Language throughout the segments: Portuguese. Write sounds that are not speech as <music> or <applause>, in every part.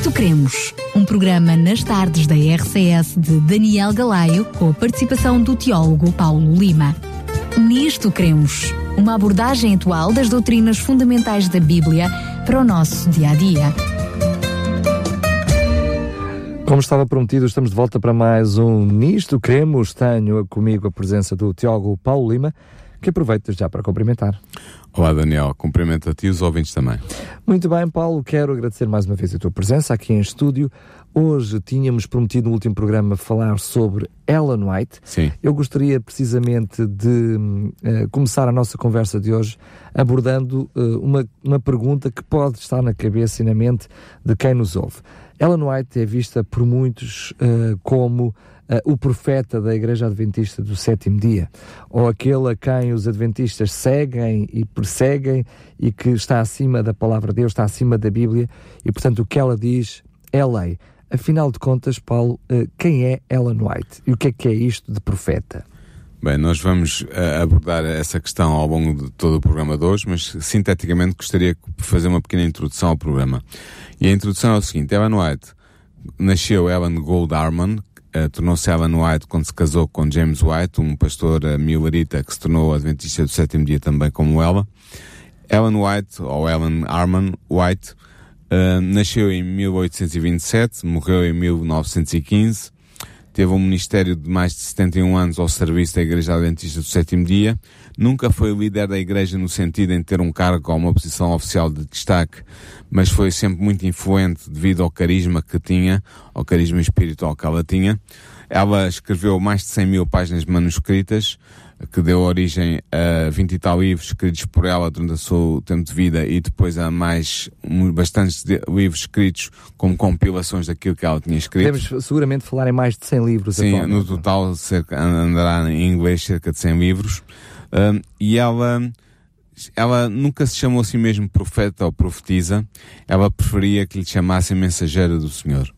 Nisto Cremos, um programa nas tardes da RCS de Daniel Galaio, com a participação do teólogo Paulo Lima. Nisto Cremos, uma abordagem atual das doutrinas fundamentais da Bíblia para o nosso dia a dia. Como estava prometido, estamos de volta para mais um Nisto Cremos. Tenho comigo a presença do teólogo Paulo Lima, que aproveito já para cumprimentar. Olá, Daniel. Cumprimento a ti e os ouvintes também. Muito bem, Paulo. Quero agradecer mais uma vez a tua presença aqui em estúdio. Hoje tínhamos prometido no último programa falar sobre Ellen White. Sim. Eu gostaria precisamente de uh, começar a nossa conversa de hoje abordando uh, uma, uma pergunta que pode estar na cabeça e na mente de quem nos ouve. Ellen White é vista por muitos uh, como uh, o profeta da Igreja Adventista do sétimo dia, ou aquele a quem os Adventistas seguem e perseguem e que está acima da palavra de Deus, está acima da Bíblia, e portanto o que ela diz é lei. Afinal de contas, Paulo, uh, quem é Ellen White e o que é que é isto de profeta? Bem, nós vamos uh, abordar essa questão ao longo de todo o programa de hoje, mas sinteticamente gostaria de fazer uma pequena introdução ao programa. E a introdução é o seguinte: Ellen White nasceu Ellen Gold Arman, uh, tornou-se Ellen White quando se casou com James White, um pastor uh, que se tornou adventista do sétimo dia também como ela. Ellen White, ou Ellen Arman White, uh, nasceu em 1827, morreu em 1915, teve um ministério de mais de 71 anos ao serviço da Igreja Adventista do sétimo dia, nunca foi líder da Igreja no sentido em ter um cargo ou uma posição oficial de destaque, mas foi sempre muito influente devido ao carisma que tinha, ao carisma espiritual que ela tinha. Ela escreveu mais de 100 mil páginas manuscritas, que deu origem a 20 e tal livros escritos por ela durante o seu tempo de vida e depois a mais bastantes livros escritos como compilações daquilo que ela tinha escrito. Podemos seguramente falar em mais de 100 livros. Sim, atualmente. no total cerca, andará em inglês cerca de 100 livros. E ela ela nunca se chamou a si mesmo profeta ou profetisa, ela preferia que lhe chamassem mensageira do Senhor.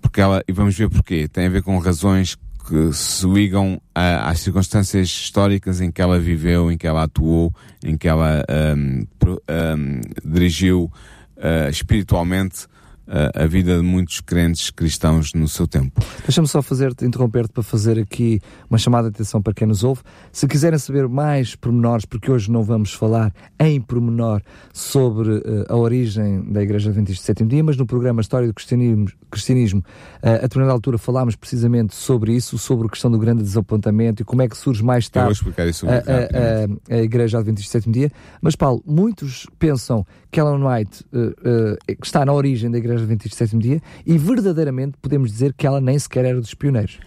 Porque ela, e vamos ver porquê, tem a ver com razões que se ligam a, às circunstâncias históricas em que ela viveu, em que ela atuou, em que ela um, um, dirigiu uh, espiritualmente a vida de muitos crentes cristãos no seu tempo. Deixa-me só fazer interromper-te para fazer aqui uma chamada de atenção para quem nos ouve. Se quiserem saber mais pormenores, porque hoje não vamos falar em pormenor sobre uh, a origem da Igreja Adventista do Sétimo Dia, mas no programa História do Cristianismo, cristianismo uh, a determinada altura falámos precisamente sobre isso, sobre a questão do grande desapontamento e como é que surge mais tarde Eu vou explicar isso a, a, a, a Igreja Adventista do Sétimo Dia. Mas, Paulo, muitos pensam que Ellen White uh, está na origem da Igreja Adventista do Sétimo Dia e verdadeiramente podemos dizer que ela nem sequer era dos pioneiros.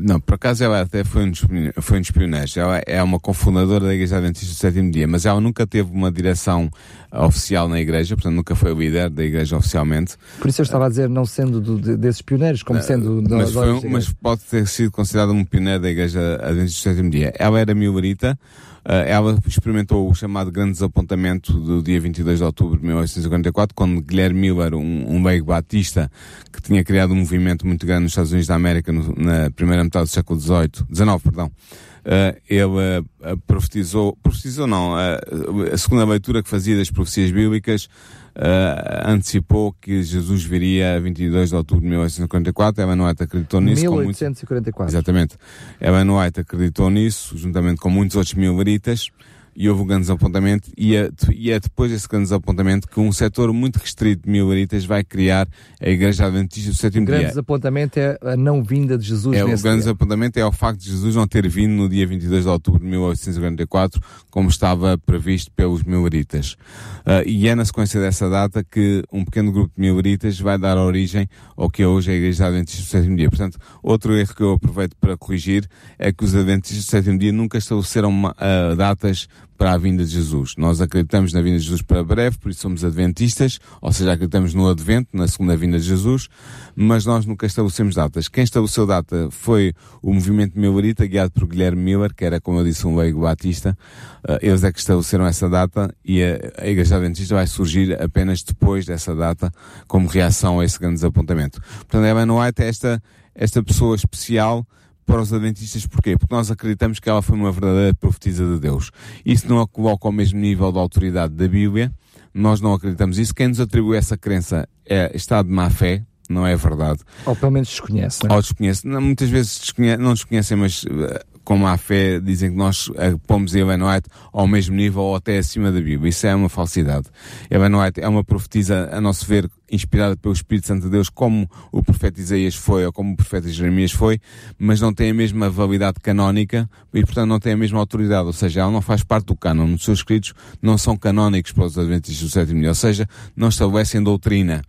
Não, por acaso ela até foi um dos, foi um dos pioneiros. Ela é uma cofundadora da Igreja Adventista do Sétimo Dia, mas ela nunca teve uma direção oficial na Igreja, portanto nunca foi líder da Igreja oficialmente. Por isso eu estava a dizer, não sendo do, de, desses pioneiros, como sendo... mas, foi mas pode ter sido considerada um pioneiro da Igreja Adventista do Sétimo Dia. Ela era millerita, Uh, ela experimentou o chamado grande desapontamento do dia 22 de outubro de 1844, quando Guilherme Miller, um, um leigo batista, que tinha criado um movimento muito grande nos Estados Unidos da América no, na primeira metade do século XVIII, XIX, perdão, uh, ele uh, profetizou, profetizou não, a segunda leitura que fazia das profecias bíblicas Uh, antecipou que Jesus viria a 22 de outubro de 1844. Evan White acreditou nisso. 1844. Com muito... Exatamente. Evan White acreditou nisso, juntamente com muitos outros mileritas e houve um grande desapontamento e é, e é depois desse grande desapontamento que um setor muito restrito de mileritas vai criar a Igreja Adventista do Sétimo Dia. O grande desapontamento é a não vinda de Jesus é, O grande dia. desapontamento é o facto de Jesus não ter vindo no dia 22 de outubro de 1844 como estava previsto pelos mileritas. Uh, e é na sequência dessa data que um pequeno grupo de mileritas vai dar origem ao que é hoje a Igreja Adventista do Sétimo Dia. Portanto, outro erro que eu aproveito para corrigir é que os Adventistas do Sétimo Dia nunca estabeleceram uh, datas para a vinda de Jesus. Nós acreditamos na vinda de Jesus para breve, por isso somos adventistas, ou seja, acreditamos no advento, na segunda vinda de Jesus, mas nós nunca estabelecemos datas. Quem estabeleceu data foi o movimento Millerita, guiado por Guilherme Miller, que era, como eu disse, um leigo batista. Uh, eles é que estabeleceram essa data e a, a Igreja Adventista vai surgir apenas depois dessa data, como reação a esse grande desapontamento. Portanto, Ellen White é esta, esta pessoa especial para os adventistas, porquê? Porque nós acreditamos que ela foi uma verdadeira profetisa de Deus. Isso não a coloca ao mesmo nível da autoridade da Bíblia, Nós não acreditamos isso. Quem nos atribui essa crença é estado de má fé, não é verdade. Ou pelo menos desconhece, não é? Ou desconhece. Não, muitas vezes não desconhecem, mas uh, com má fé dizem que nós uh, pomos Ellen White ao mesmo nível ou até acima da Bíblia. Isso é uma falsidade. Ellen White é uma profetisa, a nosso ver, inspirada pelo Espírito Santo de Deus, como o profeta Isaías foi ou como o profeta Jeremias foi, mas não tem a mesma validade canónica e, portanto, não tem a mesma autoridade. Ou seja, ela não faz parte do cânon. Os seus escritos não são canónicos para os Adventistas do sétimo dia. Ou seja, não estabelecem doutrina.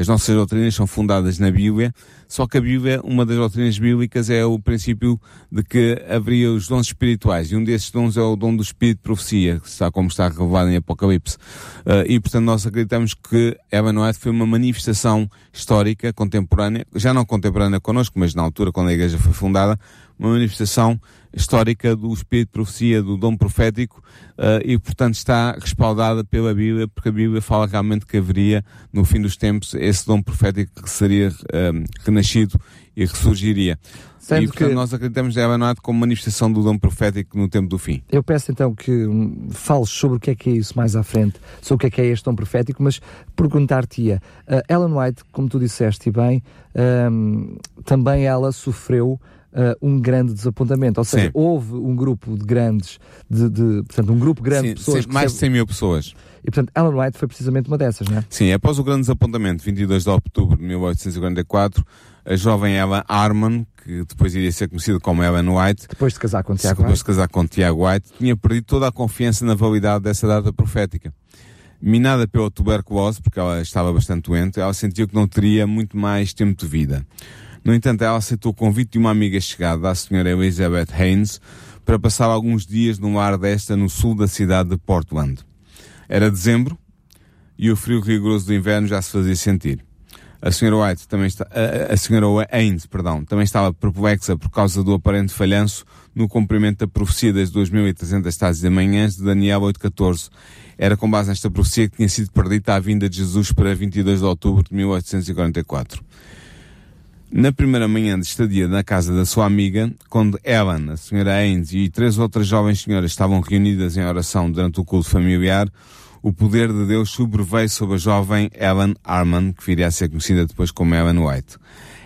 As nossas doutrinas são fundadas na Bíblia, só que a Bíblia, uma das doutrinas bíblicas é o princípio de que haveria os dons espirituais, e um desses dons é o dom do Espírito de Profecia, que está como está revelado em Apocalipse. Uh, e, portanto, nós acreditamos que Evan White foi uma manifestação histórica, contemporânea, já não contemporânea connosco, mas na altura, quando a igreja foi fundada, uma manifestação histórica do espírito de profecia, do dom profético, uh, e portanto está respaldada pela Bíblia, porque a Bíblia fala realmente que haveria, no fim dos tempos, esse dom profético que seria uh, renascido e ressurgiria. Sendo e portanto que... nós acreditamos em Abanoate como manifestação do dom profético no tempo do fim. Eu peço então que um, fales sobre o que é que é isso mais à frente, sobre o que é que é este dom profético, mas perguntar-te-ia, uh, Ellen White, como tu disseste bem, um, também ela sofreu uh, um grande desapontamento. Ou seja, sim. houve um grupo de grandes, de, de, portanto, um grupo grande sim, de pessoas. Sim, mais de 100 mil pessoas. E portanto, Ellen White foi precisamente uma dessas, não é? Sim, após o grande desapontamento, 22 de outubro de 1844, a jovem Ellen Arman, que depois iria ser conhecida como Ellen White, depois de casar com Tiago depois White, de casar com Tiago White, tinha perdido toda a confiança na validade dessa data profética. Minada pela tuberculose, porque ela estava bastante doente, ela sentiu que não teria muito mais tempo de vida. No entanto, ela aceitou o convite de uma amiga chegada, a senhora Elizabeth Haynes, para passar alguns dias no ar desta no sul da cidade de Portland. Era dezembro e o frio rigoroso do inverno já se fazia sentir. A senhora White também está, a, a senhora Haynes, perdão, também estava perplexa por causa do aparente falhanço no cumprimento da profecia das 2.300 tardes de manhãs de Daniel 8.14. Era com base nesta profecia que tinha sido perdida a vinda de Jesus para 22 de outubro de 1844. Na primeira manhã de estadia na casa da sua amiga, quando Ellen, a senhora Haynes e três outras jovens senhoras estavam reunidas em oração durante o culto familiar, o poder de Deus sobreveio sobre a jovem Ellen Arman, que viria a ser conhecida depois como Ellen White.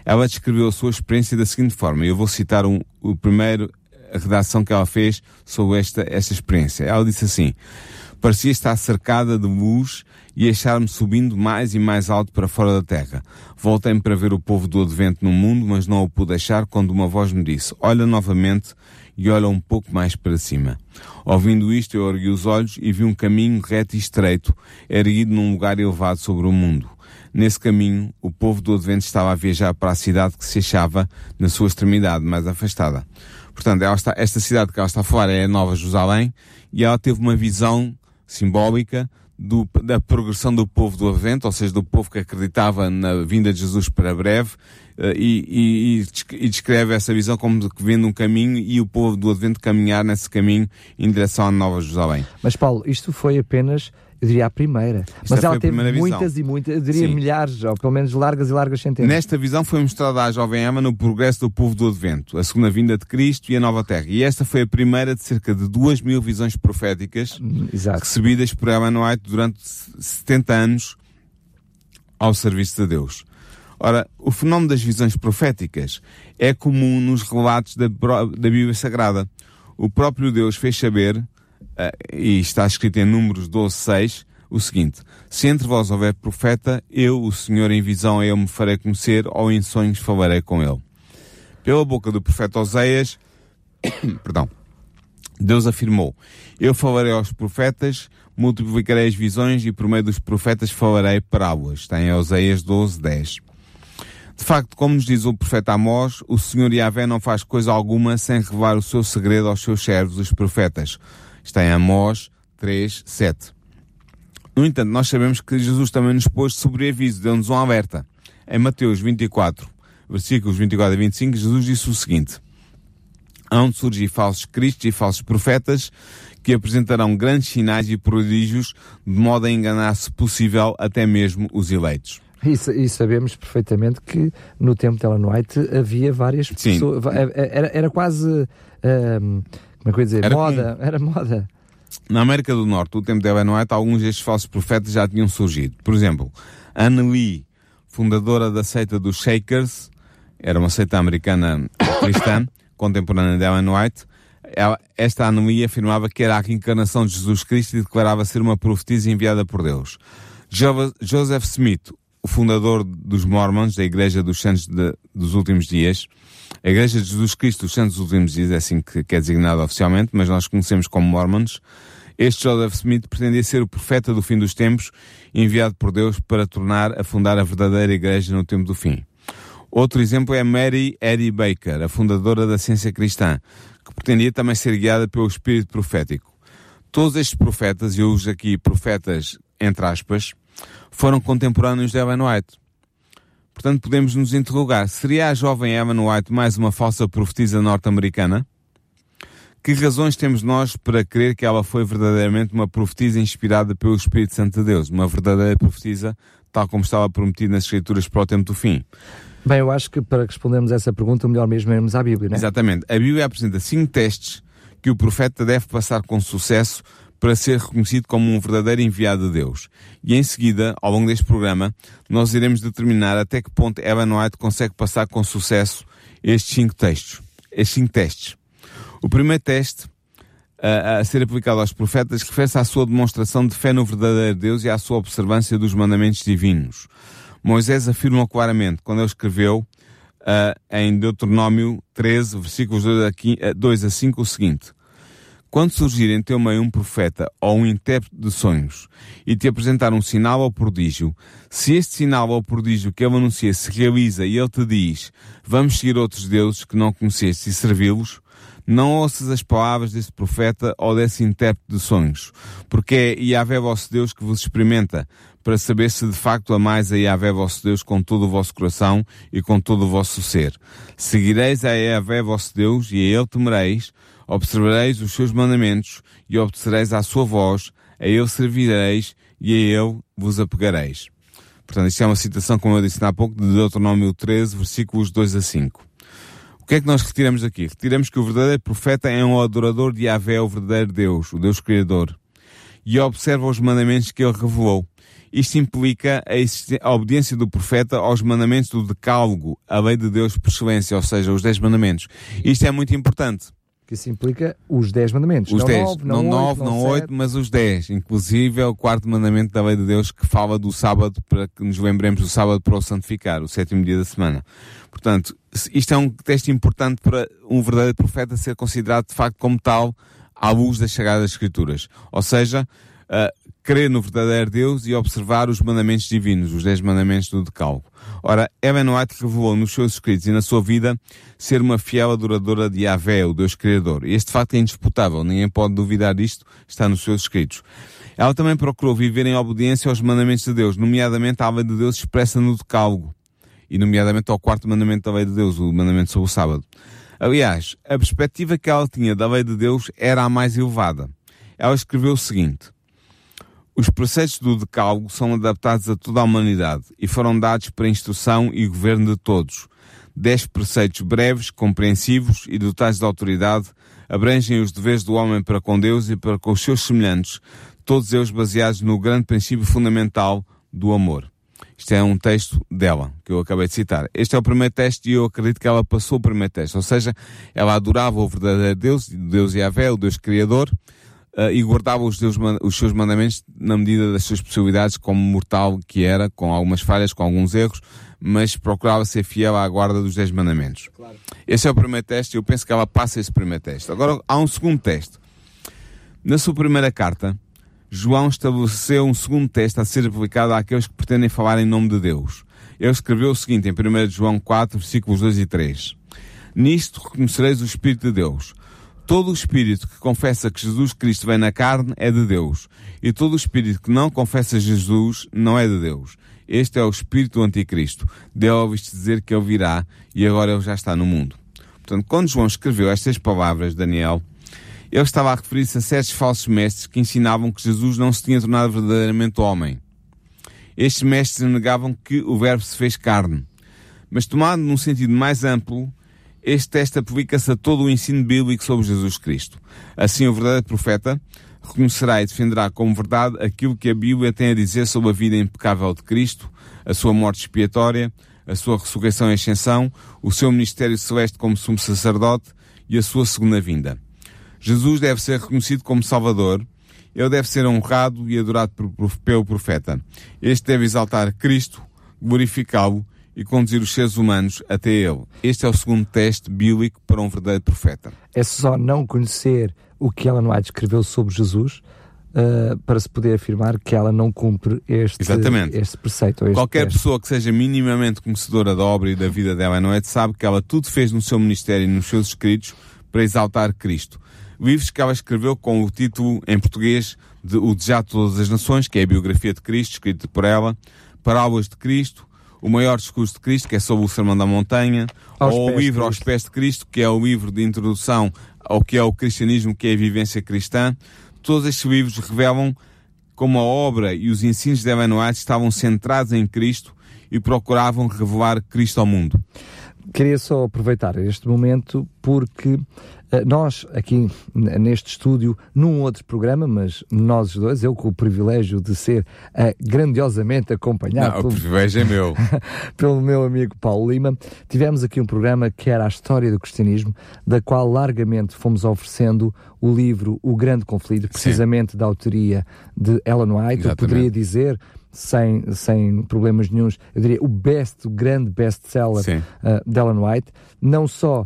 Ela descreveu a sua experiência da seguinte forma, eu vou citar um, o primeiro a redação que ela fez sobre esta, esta experiência. Ela disse assim, parecia estar cercada de luz e achar-me subindo mais e mais alto para fora da terra. Voltei-me para ver o povo do advento no mundo, mas não o pude deixar quando uma voz me disse, olha novamente e olha um pouco mais para cima. Ouvindo isto, eu ergui os olhos e vi um caminho reto e estreito, erguido num lugar elevado sobre o mundo. Nesse caminho, o povo do Advento estava a viajar para a cidade que se achava na sua extremidade mais afastada. Portanto, está, esta cidade que ela está a falar é a Nova Jerusalém e ela teve uma visão simbólica do, da progressão do povo do Advento, ou seja, do povo que acreditava na vinda de Jesus para breve, uh, e, e, e, descreve essa visão como que vendo um caminho e o povo do Advento caminhar nesse caminho em direção à Nova Jerusalém. Mas Paulo, isto foi apenas eu diria a primeira. Mas ela teve muitas visão. e muitas, eu diria Sim. milhares, ou pelo menos largas e largas centenas. Nesta visão foi mostrada à jovem Emma no progresso do povo do Advento, a segunda vinda de Cristo e a nova terra. E esta foi a primeira de cerca de duas mil visões proféticas hum, Exato. recebidas por Ellen White durante 70 anos ao serviço de Deus. Ora, o fenómeno das visões proféticas é comum nos relatos da, da Bíblia Sagrada. O próprio Deus fez saber e está escrito em Números 12, 6, o seguinte: Se entre vós houver profeta, eu, o Senhor, em visão eu me farei conhecer, ou em sonhos falarei com ele. Pela boca do profeta Oséias, <coughs> perdão, Deus afirmou: Eu falarei aos profetas, multiplicarei as visões e por meio dos profetas falarei parábolas. Está em Oséias 12, 10. De facto, como nos diz o profeta Amós, o Senhor Yahvé não faz coisa alguma sem revelar o seu segredo aos seus servos, os profetas. Está em Amós 3, 7. No entanto, nós sabemos que Jesus também nos pôs sobreaviso, deu-nos um alerta. Em Mateus 24, versículos 24 a 25, Jesus disse o seguinte: Hão de surgir falsos cristos e falsos profetas que apresentarão grandes sinais e prodígios de modo a enganar, se possível, até mesmo os eleitos. E, e, sabemos perfeitamente que no tempo de Ellen White havia várias pessoas. Era, era quase. Um, como é que eu ia dizer? Era moda. Era moda. Na América do Norte, no tempo de Ellen White, alguns destes falsos profetas já tinham surgido. Por exemplo, Anne Lee, fundadora da seita dos Shakers, era uma seita americana <coughs> cristã, contemporânea de Ellen White, esta Anne Lee afirmava que era a reencarnação de Jesus Cristo e declarava ser uma profetisa enviada por Deus. Joseph Smith, o fundador dos Mormons, da Igreja dos Santos de, dos Últimos Dias, a Igreja de Jesus Cristo dos Santos Últimos Dias é assim que, é designada oficialmente, mas nós conhecemos como Mormons, este Joseph Smith pretendia ser o profeta do fim dos tempos, enviado por Deus para tornar a fundar a verdadeira igreja no tempo do fim. Outro exemplo é Mary Eddie Baker, a fundadora da ciência cristã, que pretendia também ser guiada pelo espírito profético. Todos estes profetas, e eu uso aqui profetas entre aspas, foram contemporâneos de Ellen White. Portanto, podemos nos interrogar, seria a jovem Ellen White mais uma falsa profetisa norte-americana? Que razões temos nós para crer que ela foi verdadeiramente uma profetisa inspirada pelo Espírito Santo de Deus? Uma verdadeira profetisa, tal como estava prometido nas Escrituras para o tempo do fim? Bem, eu acho que para respondermos essa pergunta, o melhor mesmo é irmos à Bíblia, não é? Exatamente. A Bíblia apresenta cinco testes que o profeta deve passar com sucesso para ser reconhecido como um verdadeiro enviado de Deus. E em seguida, ao longo deste programa, nós iremos determinar até que ponto Ellen White consegue passar com sucesso estes cinco textos, estes cinco testes. O primeiro teste a, a ser aplicado aos profetas refere-se à sua demonstração de fé no verdadeiro Deus e à sua observância dos mandamentos divinos. Moisés afirma claramente, quando ele escreveu uh, em Deuteronômio 13, versículos 2 a 5, o seguinte: Quando surgir em teu meio um profeta ou um intérprete de sonhos e te apresentar um sinal ou prodígio, se este sinal ou prodígio que ele anuncia se realiza e ele te diz: Vamos seguir outros deuses que não conheceste e servi-los, não ouças as palavras desse profeta ou desse intérprete de sonhos, porque é Yahvé vosso Deus que vos experimenta, para saber se de facto amais a Yahvé vosso Deus com todo o vosso coração e com todo o vosso ser. Seguireis a Yahvé vosso Deus e a Ele temereis, observareis os seus mandamentos e obedecereis à sua voz, a Ele servireis e a Ele vos apegareis. Portanto, isto é uma citação, como eu disse há pouco, de Deuteronômio 13, versículos 2 a 5. O que é que nós retiramos daqui? Retiramos que o verdadeiro profeta é um adorador de Yahvé, o verdadeiro Deus, o Deus Criador, e observa os mandamentos que ele revelou. Isto implica a, a, obediência do profeta aos mandamentos do decálogo, a lei de Deus por excelência, ou seja, os dez mandamentos. Isto é muito importante. Que isso implica os dez mandamentos. Os não dez. Nove, não, não nove, não oito, mas os dez. Inclusive é o quarto mandamento da lei de Deus que fala do sábado, para que nos lembremos do sábado para o santificar, o sétimo dia da semana. Portanto, isto é um teste importante para um verdadeiro profeta ser considerado de facto como tal à luz das Sagradas Escrituras. Ou seja, uh, crer no verdadeiro Deus e observar os mandamentos divinos, os dez mandamentos do Decálogo. Ora, Ellen White revelou nos seus escritos e na sua vida ser uma fiel adoradora de Yahvé, o Deus Criador. Este facto é indisputável, ninguém pode duvidar disto, está nos seus escritos. Ela também procurou viver em obediência aos mandamentos de Deus, nomeadamente à lei de Deus expressa no Decálogo e nomeadamente ao quarto mandamento da lei de Deus, o mandamento sobre o sábado. Aliás, a perspectiva que ela tinha da lei de Deus era a mais elevada. Ela escreveu o seguinte: Os preceitos do Decálogo são adaptados a toda a humanidade e foram dados para instrução e governo de todos. Dez preceitos breves, compreensivos e dotados de autoridade abrangem os deveres do homem para com Deus e para com os seus semelhantes, todos eles baseados no grande princípio fundamental do amor. Isto é um texto dela, que eu acabei de citar. Este é o primeiro teste e eu acredito que ela passou o primeiro teste. Ou seja, ela adorava o verdadeiro Deus, Deus Yahvé, o Deus Criador, uh, e guardava os, os seus mandamentos na medida das suas possibilidades, como mortal que era, com algumas falhas, com alguns erros, mas procurava ser fiel à guarda dos dez mandamentos. Claro. Esse é o primeiro teste e eu penso que ela passa esse primeiro teste. Agora, há um segundo teste. Na sua primeira carta, João estabeleceu um segundo teste a ser aplicado àqueles que pretendem falar em nome de Deus. Ele escreveu o seguinte em 1 João 4, versículos 2 e 3. Nisto reconhecereis o Espírito de Deus. Todo o Espírito que confessa que Jesus Cristo vem na carne é de Deus. E todo o Espírito que não confessa Jesus não é de Deus. Este é o Espírito do Anticristo. Deu ouviste dizer que ele virá e agora ele já está no mundo. Portanto, quando João escreveu estas palavras, Daniel, ele estava a referir-se a certos falsos mestres que ensinavam que Jesus não se tinha tornado verdadeiramente homem. Estes mestres negavam que o Verbo se fez carne. Mas tomado num sentido mais amplo, este teste aplica-se a todo o ensino bíblico sobre Jesus Cristo. Assim, o verdadeiro profeta reconhecerá e defenderá como verdade aquilo que a Bíblia tem a dizer sobre a vida impecável de Cristo, a sua morte expiatória, a sua ressurreição e ascensão, o seu ministério celeste como sumo sacerdote e a sua segunda vinda. Jesus deve ser reconhecido como Salvador, ele deve ser honrado e adorado pelo profeta. Este deve exaltar Cristo, glorificá-lo e conduzir os seres humanos até ele. Este é o segundo teste bíblico para um verdadeiro profeta. É só não conhecer o que Ellen White escreveu sobre Jesus uh, para se poder afirmar que ela não cumpre este, Exatamente. este preceito. Este Qualquer teste. pessoa que seja minimamente conhecedora da obra e da vida dela Ellen White sabe que ela tudo fez no seu ministério e nos seus escritos para exaltar Cristo. Livros que ela escreveu com o título em português de O Desejo de Todas as Nações, que é a biografia de Cristo, escrita por ela, Parábolas de Cristo, O Maior Discurso de Cristo, que é sobre o Sermão da Montanha, Aos ou o livro Aos. Pés de Cristo, que é o livro de introdução ao que é o cristianismo, que é a vivência cristã. Todos estes livros revelam como a obra e os ensinos de Ellen White estavam centrados em Cristo e procuravam revelar Cristo ao mundo. Queria só aproveitar este momento porque eh, nós aqui neste estúdio, num outro programa, mas nós os dois, eu com o privilégio de ser eh, grandiosamente acompanhado Não, o pelo, privilégio é meu. <laughs> pelo meu amigo Paulo Lima, tivemos aqui um programa que era a história do cristianismo, da qual largamente fomos oferecendo o livro O Grande Conflito, precisamente da autoria de Ellen White. Eu poderia dizer, sem, sem problemas nenhums, eu diria o best, o grande best-seller Sim. uh, de Ellen White, não só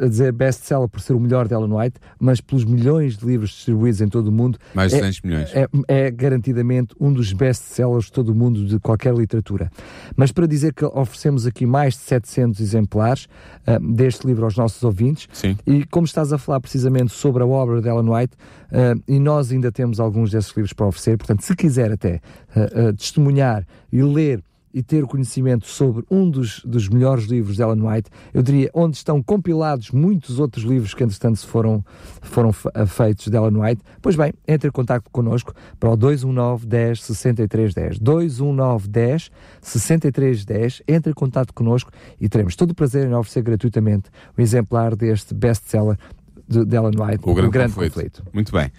a dizer best-seller por ser o melhor de Ellen White, mas pelos milhões de livros distribuídos em todo o mundo. Mais de É- 200 milhões. é, é garantidamente um dos best-sellers de todo o mundo de qualquer literatura. Mas para dizer que oferecemos aqui mais de 700 exemplares ah, deste livro aos nossos ouvintes, Sim. e como estás a falar precisamente sobre a obra de Ellen White, ah, e nós ainda temos alguns desses livros para oferecer, portanto, se quiser até ah, testemunhar e ler e ter conhecimento sobre um dos, dos melhores livros de Ellen White, eu diria onde estão compilados muitos outros livros que entretanto foram, foram ah, feitos de Ellen White, pois bem, entre em contato connosco para o 219 10 63 10 219 10 63 10 entre em contato connosco e teremos todo o prazer em oferecer gratuitamente o exemplar deste best-seller de, de Ellen White, O Grande, conflito. Muito bem.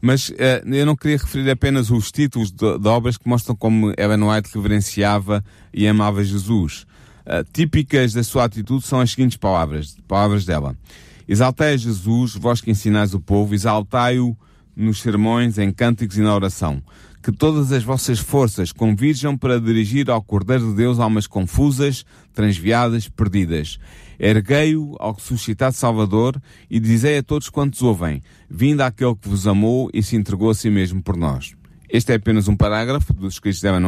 Mas eh, eu não queria referir apenas os títulos de, de obras que mostram como Ellen White reverenciava e amava Jesus. Eh, típicas da sua atitude são as seguintes palavras, palavras dela. Exaltai a Jesus, vós que ensinais o povo, exaltai-o nos sermões, em cânticos e na oração. Que todas as vossas forças convirjam para dirigir ao Cordeiro de Deus almas confusas, transviadas, perdidas. Erguei-o ao suscitado Salvador e dizei a todos quantos ouvem, vinda aquele que vos amou e se entregou a si mesmo por nós. Este é apenas um parágrafo dos escritos de Ellen.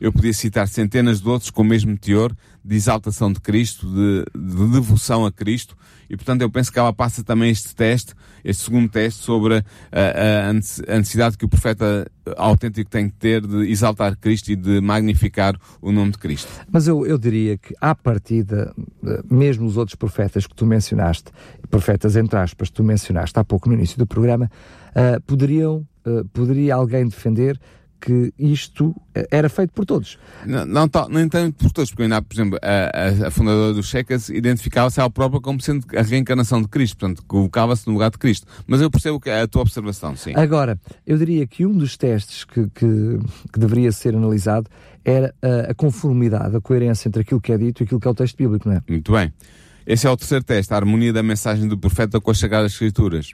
Eu podia citar centenas de outros com o mesmo teor de exaltação de Cristo, de, de devoção a Cristo. E, portanto, eu penso que ela passa também este teste, este segundo teste, sobre a, a- a nece- a necessidade que o profeta autêntico tem que ter de exaltar Cristo e de magnificar o nome de Cristo. Mas eu, eu diria que, à partida, mesmo os outros profetas que tu mencionaste, profetas entre aspas, que tu mencionaste há pouco no início do programa, eh, poderiam, eh, poderia alguém defender que isto eh, era feito por todos. Não, não, nem tanto por todos, porque ainda, por exemplo, a, a- fundadora dos Checas identificava-se ela própria como sendo a reencarnação de Cristo, portanto, colocava-se no lugar de Cristo. Mas eu percebo que a tua observação, sim. Agora, eu diria que um dos testes que, que, que deveria ser analisado era a, a conformidade, a coerência entre aquilo que é dito e aquilo que é o texto bíblico, não é? Muito bem. Esse é o terceiro teste, a harmonia da mensagem do profeta com as Sagradas Escrituras.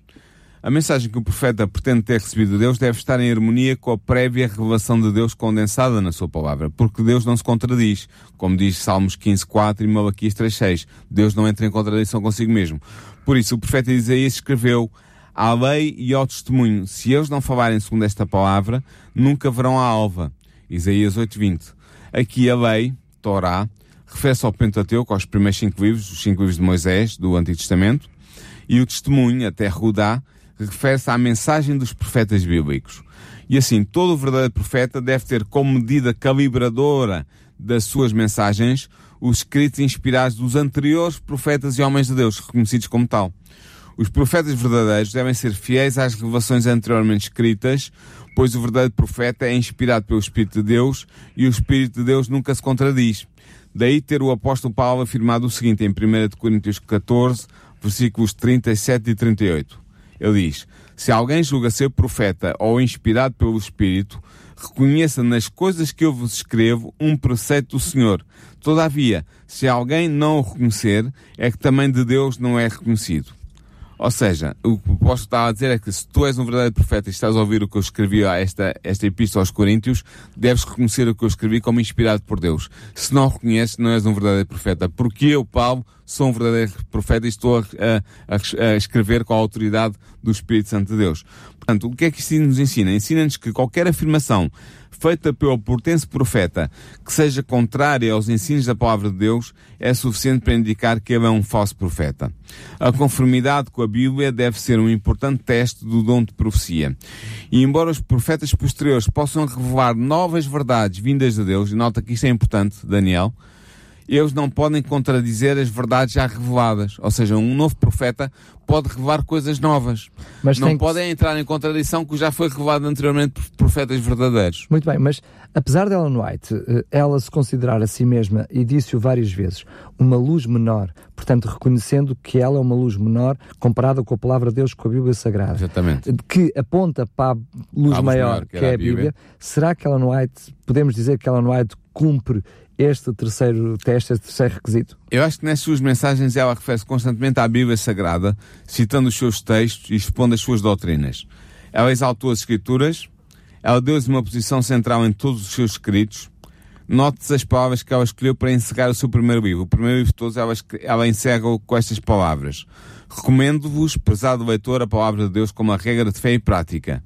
A mensagem que o profeta pretende ter recebido de Deus deve estar em harmonia com a prévia revelação de Deus condensada na sua palavra, porque Deus não se contradiz, como diz Salmos 15.4 e Malaquias 3.6. Deus não entra em contradição consigo mesmo. Por isso, o profeta Isaías escreveu à lei e ao testemunho, se eles não falarem segundo esta palavra, nunca verão a alva. Isaías 8.20. Aqui a lei, Torá, refere-se ao Pentateuco, aos primeiros cinco livros, os cinco livros de Moisés, do Antigo Testamento, e o testemunho, até Rudá, refere-se à mensagem dos profetas bíblicos. E assim, todo verdadeiro profeta deve ter como medida calibradora das suas mensagens os escritos inspirados dos anteriores profetas e homens de Deus, reconhecidos como tal. Os profetas verdadeiros devem ser fiéis às revelações anteriormente escritas, pois o verdadeiro profeta é inspirado pelo Espírito de Deus e o Espírito de Deus nunca se contradiz. Daí ter o apóstolo Paulo afirmado o seguinte em 1 Coríntios 14, versículos 37 e 38. Ele diz: Se alguém julga ser profeta ou inspirado pelo Espírito, reconheça nas coisas que eu vos escrevo um preceito do Senhor. Todavia, se alguém não o reconhecer, é que também de Deus não é reconhecido. Ou seja, o que posso estar a dizer é que se tu és um verdadeiro profeta e estás a ouvir o que eu escrevi a esta, esta epístola aos Coríntios, deves reconhecer o que eu escrevi como inspirado por Deus. Se não reconheces, não és um verdadeiro profeta. Porque eu, Paulo, sou um verdadeiro profeta e estou a, a, a escrever com a autoridade do Espírito Santo de Deus. Portanto, o que é que isso nos ensina? Ensina-nos que qualquer afirmação feita pelo portense profeta que seja contrária aos ensinos da palavra de Deus é suficiente para indicar que ele é um falso profeta. A conformidade com a Bíblia deve ser um importante teste do dom de profecia. E embora os profetas posteriores possam revelar novas verdades vindas de Deus, e nota que isto é importante, Daniel, eles não podem contradizer as verdades já reveladas. Ou seja, um novo profeta pode revelar coisas novas. Mas não podem que... entrar em contradição com o que já foi revelado anteriormente por profetas verdadeiros. Muito bem, mas apesar de Ellen White, eh, ela se considerar a si mesma, e disse-o várias vezes, uma luz menor, portanto reconhecendo que ela é uma luz menor comparada com a palavra de Deus, com a Bíblia Sagrada. Exatamente. Que aponta para a luz, a maior, maior, que, que é a Bíblia. Bíblia. Será que Ellen White, podemos dizer que Ellen White cumpre este terceiro teste, este terceiro requisito? Eu acho que nas suas mensagens ela refere-se constantemente à Bíblia Sagrada, citando os seus textos e expondo as suas doutrinas. Ela exaltou as Escrituras, ela deu-lhes uma posição central em todos os seus escritos. Note-se as palavras que ela escolheu para encerrar o seu primeiro livro. O primeiro livro de todos ela, ela encerra com estas palavras. Recomendo-vos, pesado leitor, a palavra de Deus como a regra de fé e prática.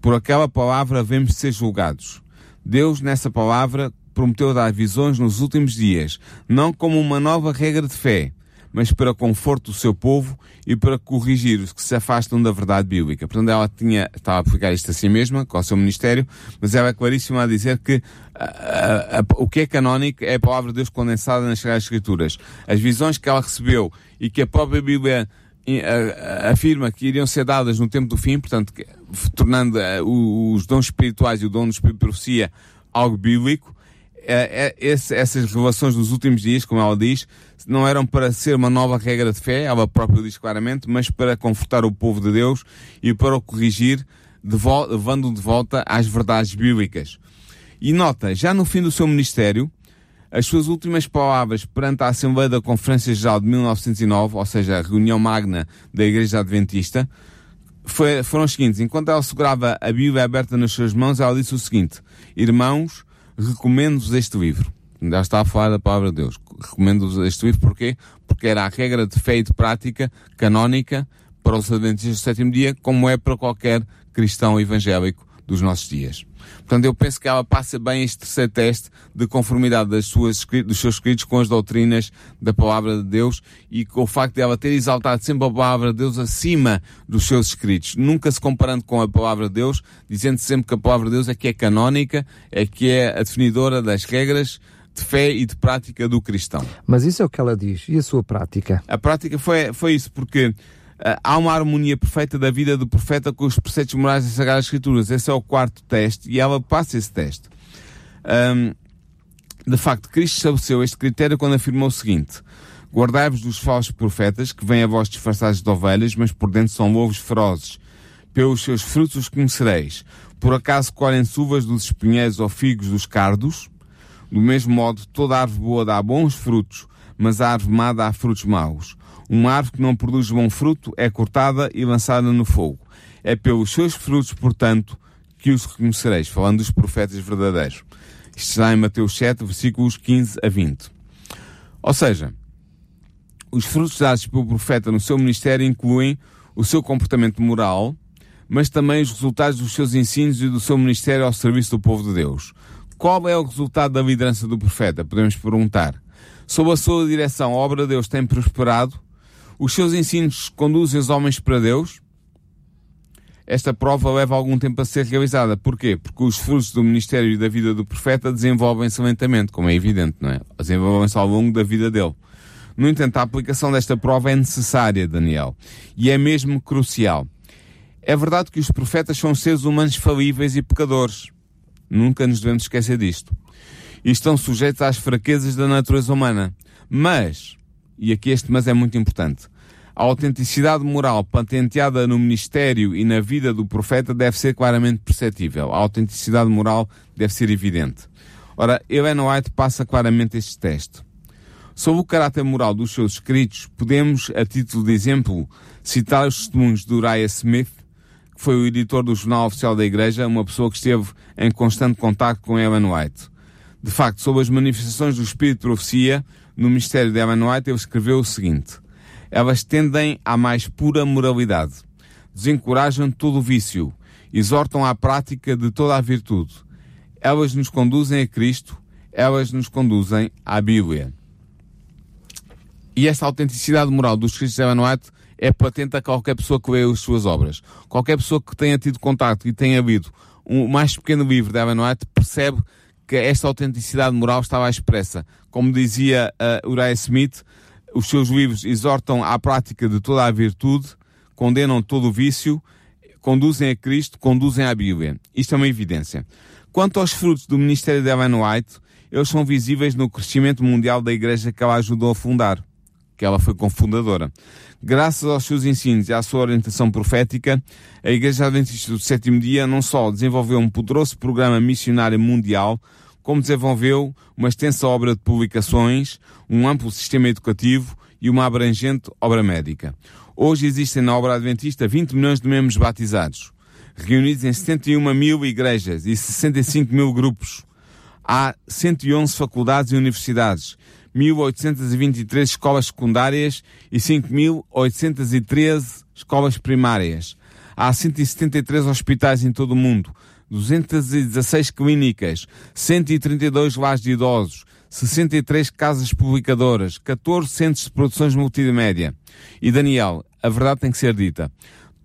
Por aquela palavra devemos ser julgados. Deus, nessa palavra, prometeu dar visões nos últimos dias, não como uma nova regra de fé, mas para conforto do seu povo e para corrigir os que se afastam da verdade bíblica. Portanto, ela tinha, estava a aplicar isto a si mesma, com o seu ministério, mas ela é claríssima a dizer que a, a, a, o que é canónico é a palavra de Deus condensada nas Sagradas Escrituras. As visões que ela recebeu e que a própria Bíblia afirma que iriam ser dadas no tempo do fim, portanto, tornando os dons espirituais e o dom de profecia algo bíblico, é, é, esse, essas revelações dos últimos dias, como ela diz, não eram para ser uma nova regra de fé, ela própria diz claramente, mas para confortar o povo de Deus e para o corrigir, levando de volta às verdades bíblicas. E nota, já no fim do seu ministério, as suas últimas palavras perante a Assembleia da Conferência Geral de 1909, ou seja, a reunião magna da Igreja Adventista, foi, foram as seguintes. Enquanto ela segurava a Bíblia aberta nas suas mãos, ela disse o seguinte: Irmãos, recomendo-vos este livro. Já está a falar da palavra de Deus. Recomendo-vos este livro porquê? Porque era a regra de fé e de prática canónica para os adventistas do sétimo dia, como é para qualquer cristão evangélico dos nossos dias. Portanto, eu penso que ela passa bem este terceiro teste de conformidade das suas, dos seus escritos com as doutrinas da palavra de Deus e com o facto de ela ter exaltado sempre a palavra de Deus acima dos seus escritos, nunca se comparando com a palavra de Deus, dizendo sempre que a palavra de Deus é que é canónica, é que é a definidora das regras de fé e de prática do cristão. Mas isso é o que ela diz. E a sua prática? A prática foi, foi isso, porque há uma harmonia perfeita da vida do profeta com os preceitos morais das Sagradas Escrituras. Esse é o quarto teste e ela passa esse teste. Um, de facto, Cristo estabeleceu este critério quando afirmou o seguinte: Guardai-vos dos falsos profetas que vêm a vós disfarçados de ovelhas, mas por dentro são lobos ferozes. Pelos seus frutos os conhecereis. Por acaso colhem-se uvas dos espinheiros ou figos dos cardos? Do mesmo modo, toda árvore boa dá bons frutos, mas a árvore má dá frutos maus. Uma árvore que não produz bom fruto é cortada e lançada no fogo. É pelos seus frutos, portanto, que os reconhecereis, falando dos profetas verdadeiros. Isto está em Mateus 7, versículos 15 a 20. Ou seja, os frutos dados pelo profeta no seu ministério incluem o seu comportamento moral, mas também os resultados dos seus ensinos e do seu ministério ao serviço do povo de Deus. Qual é o resultado da liderança do profeta? Podemos perguntar. Sob a sua direção, a obra de Deus tem prosperado? Os seus ensinos conduzem os homens para Deus? Esta prova leva algum tempo a ser realizada. Porquê? Porque os frutos do ministério e da vida do profeta desenvolvem-se lentamente, como é evidente, não é? Desenvolvem-se ao longo da vida dele. No entanto, a aplicação desta prova é necessária, Daniel. E é mesmo crucial. É verdade que os profetas são seres humanos falíveis e pecadores. Nunca nos devemos esquecer disto. E estão sujeitos às fraquezas da natureza humana. Mas, e aqui este mas é muito importante, A autenticidade moral patenteada no ministério e na vida do profeta deve ser claramente perceptível. A autenticidade moral deve ser evidente. Ora, Ellen White passa claramente este teste. Sobre o caráter moral dos seus escritos, podemos, a título de exemplo, citar os testemunhos de Uriah Smith, que foi o editor do Jornal Oficial da Igreja, uma pessoa que esteve em constante contato com Ellen White. De facto, sobre as manifestações do Espírito de Profecia, no ministério de Ellen White, ele escreveu o seguinte: Elas tendem à mais pura moralidade, desencorajam todo o vício, exortam à prática de toda a virtude. Elas nos conduzem a Cristo, elas nos conduzem à Bíblia. E esta autenticidade moral dos escritos de Ellen White é patente a qualquer pessoa que leia as suas obras. Qualquer pessoa que tenha tido contato e tenha lido o mais pequeno livro de Ellen White percebe que esta autenticidade moral estava expressa. Como dizia uh, Uriah Smith, os seus livros exortam à prática de toda a virtude, condenam todo o vício, conduzem a Cristo, conduzem à Bíblia. Isto é uma evidência. Quanto aos frutos do ministério de Ellen White, eles são visíveis no crescimento mundial da igreja que ela ajudou a fundar, que ela foi cofundadora. Graças aos seus ensinos e à sua orientação profética, a Igreja Adventista do Sétimo Dia não só desenvolveu um poderoso programa missionário mundial, como desenvolveu uma extensa obra de publicações, um amplo sistema educativo e uma abrangente obra médica. Hoje existem na obra adventista 20 milhões de membros batizados, reunidos em 71 mil igrejas e 65 mil grupos. Há 111 faculdades e universidades, 1.823 escolas secundárias e 5.813 escolas primárias. Há 173 hospitais em todo o mundo, 216 clínicas, 132 lares de idosos, 63 casas publicadoras, 14 centros de produções multimédia. E Daniel, a verdade tem que ser dita.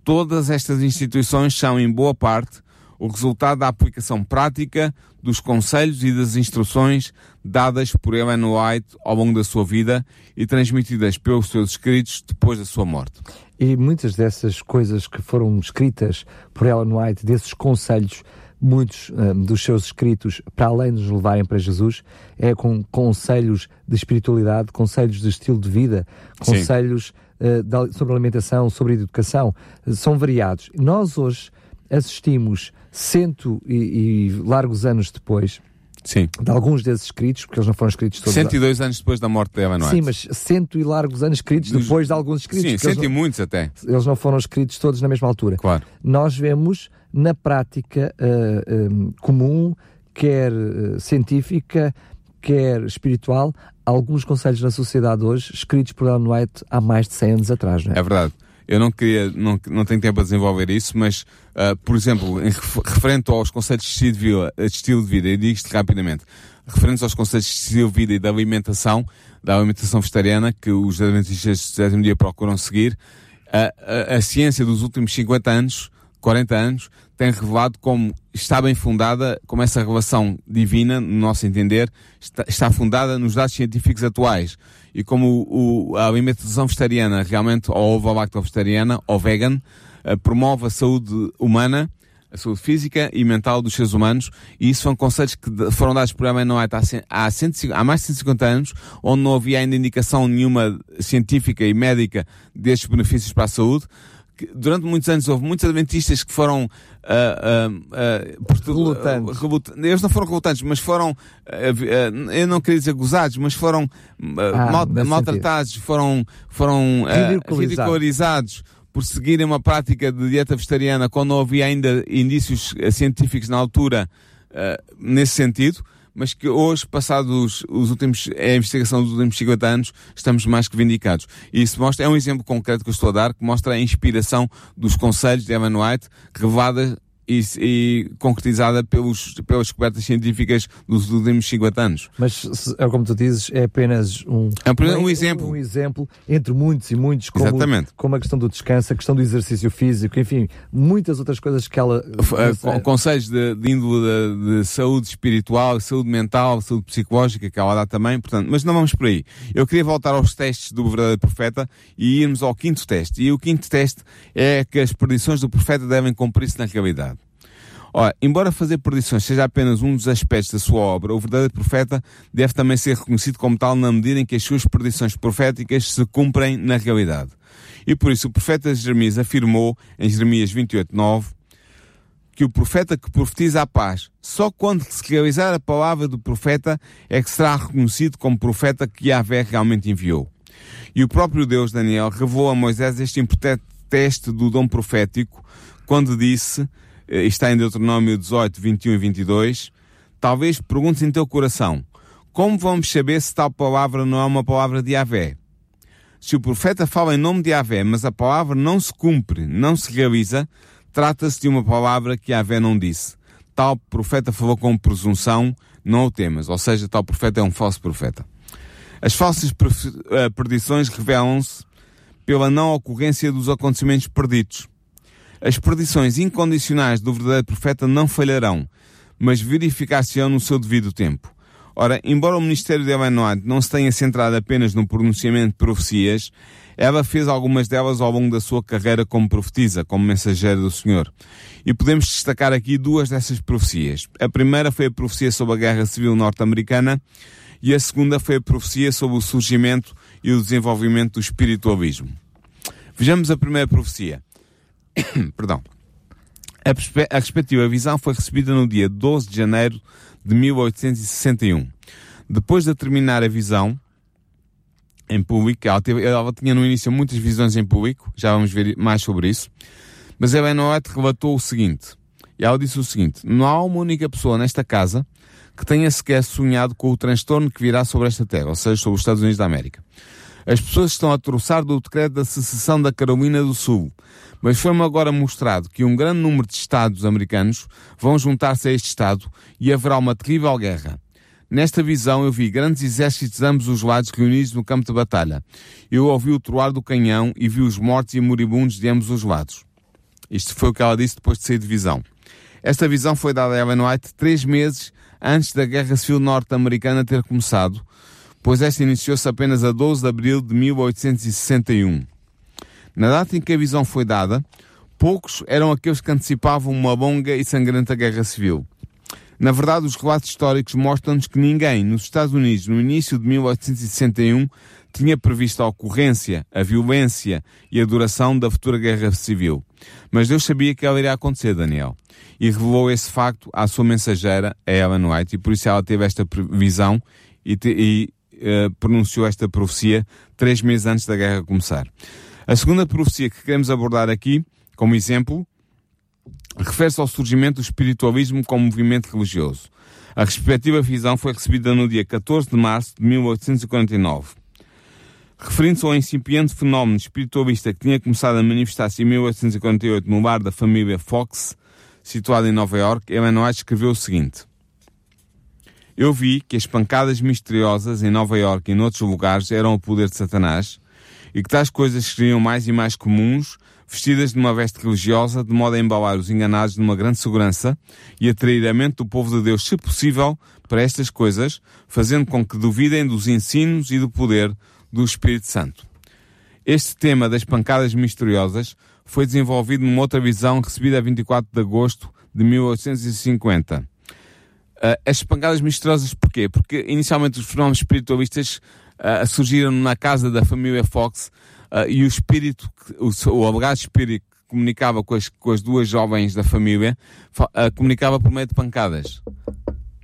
Todas estas instituições são, em boa parte, o resultado da aplicação prática dos conselhos e das instruções dadas por Ellen White ao longo da sua vida e transmitidas pelos seus escritos depois da sua morte. E muitas dessas coisas que foram escritas por Ellen White, desses conselhos, muitos um, dos seus escritos, para além de nos levarem para Jesus, é com conselhos de espiritualidade, conselhos de estilo de vida, conselhos uh, sobre alimentação, sobre educação, são variados. Nós hoje assistimos cento e, e largos anos depois Sim. de alguns desses escritos, porque eles não foram escritos todos. 102 anos depois da morte de Ellen White. Sim, mas cento e largos anos escritos Dos- depois de alguns escritos. Sim, cento e não- muitos até. eles não foram escritos todos na mesma altura. Claro. Nós vemos na prática ah, ah, comum, quer ah, científica, quer espiritual, alguns conselhos na sociedade hoje escritos por Ellen White há mais de 100 anos atrás. Não é? É verdade. Eu não queria, não, não tenho tempo a desenvolver isso, mas, ah, por exemplo, em ref- referente aos conceitos de estilo de vida, de estilo de vida e digo isto rapidamente, referentes aos conceitos de estilo de vida e da alimentação, da alimentação vegetariana, que os adventistas do sétimo dia procuram seguir, a, a ciência dos últimos 50 anos, 40 anos, tem revelado como está bem fundada, como essa revelação divina, no nosso entender, está, está fundada nos dados científicos atuais. E como o, a alimentação vegetariana realmente, ou ovo-lacto-vegetariana, ou vegan, eh, promove a saúde humana, a saúde física e mental dos seres humanos, e isso são conceitos que foram dados por White há, há, 150 há mais de 150 anos, onde não havia ainda indicação nenhuma científica e médica destes benefícios para a saúde. Durante muitos anos houve muitos adventistas que foram Relutantes. ah, reluta- Eles não foram relutantes, mas foram, ah, ah, eu não queria dizer gozados, mas foram ah, Ah, mal- maltratados, foram, foram ah, Ridicularizados. por seguirem uma prática de dieta vegetariana quando não havia ainda indícios científicos na altura nesse sentido, mas que hoje, passados os últimos, a investigação dos últimos 50 anos, estamos mais que vindicados. E isso mostra, é um exemplo concreto que eu estou a dar, que mostra a inspiração dos conselhos de Evan White, revelada e, e concretizada pelos, pelas descobertas científicas dos últimos 50 anos. Mas, é como tu dizes, é apenas um, É apenas um exemplo. um exemplo entre muitos e muitos, como, Exatamente. como a questão do descanso, a questão do exercício físico, enfim, muitas outras coisas que ela. Eh, con- conselhos de, de índole de, de saúde espiritual, saúde mental, saúde psicológica, que ela dá também, portanto, mas não vamos por aí. Eu queria voltar aos testes do verdadeiro profeta e irmos ao quinto teste. E o quinto teste é que as predições do profeta devem cumprir-se na realidade. Ora, embora fazer predições seja apenas um dos aspectos da sua obra, o verdadeiro profeta deve também ser reconhecido como tal na medida em que as suas predições proféticas se cumprem na realidade. E por isso o profeta Jeremias afirmou em Jeremias 28, 9, que o profeta que profetiza a paz, só quando se realizar a palavra do profeta é que será reconhecido como profeta que Yahvé realmente enviou. E o próprio Deus, Daniel, revelou a Moisés este importante teste do dom profético quando disse, está em Deuteronômio 18, 21 e 22, talvez perguntes em teu coração, como vamos saber se tal palavra não é uma palavra de Yahvé? Se o profeta fala em nome de Yahvé, mas a palavra não se cumpre, não se realiza, trata-se de uma palavra que Yahvé não disse. Tal profeta falou com presunção, não o temas. Ou seja, tal profeta é um falso profeta. As falsas eh, predições revelam-se pela não ocorrência dos acontecimentos perdidos. As predições incondicionais do verdadeiro profeta não falharão, mas verificar-se-ão no seu devido tempo. Ora, embora o ministério de Ellen White não se tenha centrado apenas no pronunciamento de profecias, ela fez algumas delas ao longo da sua carreira como profetisa, como mensageira do Senhor. E podemos destacar aqui duas dessas profecias. A primeira foi a profecia sobre a Guerra Civil Norte-Americana e a segunda foi a profecia sobre o surgimento e o desenvolvimento do espiritualismo. Vejamos a primeira profecia. <coughs> Perdão. A, a respectiva visão foi recebida no dia 12 de janeiro de 1861. Depois de terminar a visão em público, ela, teve, ela tinha no início muitas visões em público, já vamos ver mais sobre isso, mas Ellen White relatou o seguinte, ela disse o seguinte, não há uma única pessoa nesta casa que tenha sequer sonhado com o transtorno que virá sobre esta terra, ou seja, sobre os Estados Unidos da América. As pessoas estão a troçar do decreto da secessão da Carolina do Sul, mas foi-me agora mostrado que um grande número de Estados americanos vão juntar-se a este Estado e haverá uma terrível guerra. Nesta visão eu vi grandes exércitos de ambos os lados reunidos no campo de batalha. Eu ouvi o troar do canhão e vi os mortos e moribundos de ambos os lados. Isto foi o que ela disse depois de sair de visão. Esta visão foi dada a Ellen White três meses antes da Guerra Civil Norte-Americana ter começado, pois esta iniciou-se apenas a 12 de abril de 1861. Na data em que a visão foi dada, poucos eram aqueles que antecipavam uma longa e sangrenta guerra civil. Na verdade, os relatos históricos mostram-nos que ninguém nos Estados Unidos, no início de 1861, tinha previsto a ocorrência, a violência e a duração da futura guerra civil. Mas Deus sabia que ela iria acontecer, Daniel. E revelou esse facto à sua mensageira, a Ellen White, e por isso ela teve esta previsão e, te, e uh, pronunciou esta profecia três meses antes da guerra começar. A segunda profecia que queremos abordar aqui, como exemplo, refere-se ao surgimento do espiritualismo como movimento religioso. A respectiva visão foi recebida no dia 14 de março de 1849. Referindo-se ao incipiente fenómeno espiritualista que tinha começado a manifestar-se em 1848 no bar da família Fox, situado em Nova York, Ellen White escreveu o seguinte. Eu vi que as pancadas misteriosas em Nova York e noutros lugares eram o poder de Satanás, e que tais coisas seriam mais e mais comuns, vestidas de uma veste religiosa, de modo a embalar os enganados numa grande segurança e atrair a mente do povo de Deus, se possível, para estas coisas, fazendo com que duvidem dos ensinos e do poder do Espírito Santo. Este tema das pancadas misteriosas foi desenvolvido numa outra visão recebida a 24 de agosto de 1850. Uh, as pancadas misteriosas porquê? Porque inicialmente os fenómenos espiritualistas uh, surgiram na casa da família Fox uh, e o espírito, o, o alegado espírito que comunicava com as, com as duas jovens da família, comunicava por meio de pancadas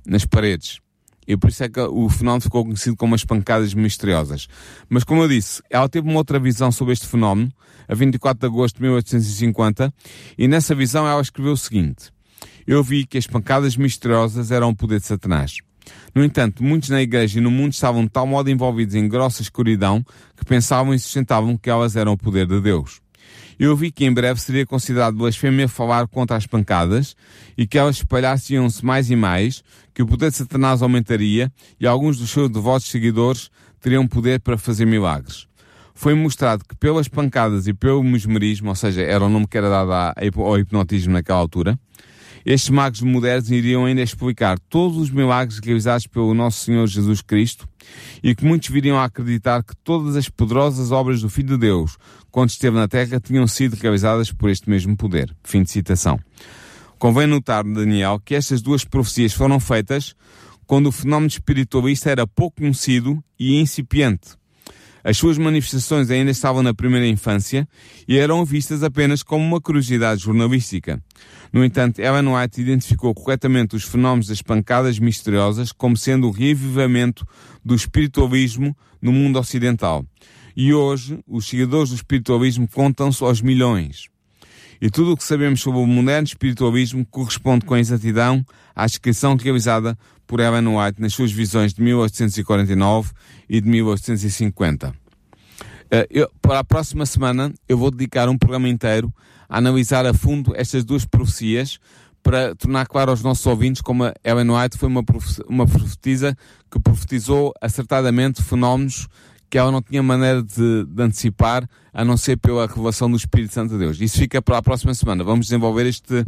nas paredes. E por isso é que o fenómeno ficou conhecido como as pancadas misteriosas. Mas como eu disse, ela teve uma outra visão sobre este fenómeno, a 24 de agosto de 1850, e nessa visão ela escreveu o seguinte: Eu vi que as pancadas misteriosas eram o poder de Satanás. No entanto, muitos na igreja e no mundo estavam de tal modo envolvidos em grossa escuridão que pensavam e sustentavam que elas eram o poder de Deus. Eu vi que em breve seria considerado blasfêmia falar contra as pancadas e que elas espalhassem-se mais e mais, que o poder de Satanás aumentaria e alguns dos seus devotos seguidores teriam poder para fazer milagres. Foi mostrado que pelas pancadas e pelo mesmerismo, ou seja, era o nome que era dado ao hipnotismo naquela altura, estes magos modernos iriam ainda explicar todos os milagres realizados pelo nosso Senhor Jesus Cristo e que muitos viriam a acreditar que todas as poderosas obras do Filho de Deus, quando esteve na Terra, tinham sido realizadas por este mesmo poder. Fim de citação. Convém notar, Daniel, que estas duas profecias foram feitas quando o fenómeno espiritualista era pouco conhecido e incipiente. As suas manifestações ainda estavam na primeira infância e eram vistas apenas como uma curiosidade jornalística. No entanto, Ellen White identificou corretamente os fenómenos das pancadas misteriosas como sendo o revivamento do espiritualismo no mundo ocidental. E hoje, os seguidores do espiritualismo contam-se aos milhões. E tudo o que sabemos sobre o moderno espiritualismo corresponde com exatidão à descrição realizada por Ellen White nas suas visões de 1849 e de 1850. Eh, eu, para a próxima semana eu vou dedicar um programa inteiro a analisar a fundo estas duas profecias para tornar claro aos nossos ouvintes como a Ellen White foi uma, uma profetisa que profetizou acertadamente fenómenos que ela não tinha maneira de, de, antecipar, a não ser pela revelação do Espírito Santo de Deus. Isso fica para a próxima semana. Vamos desenvolver este,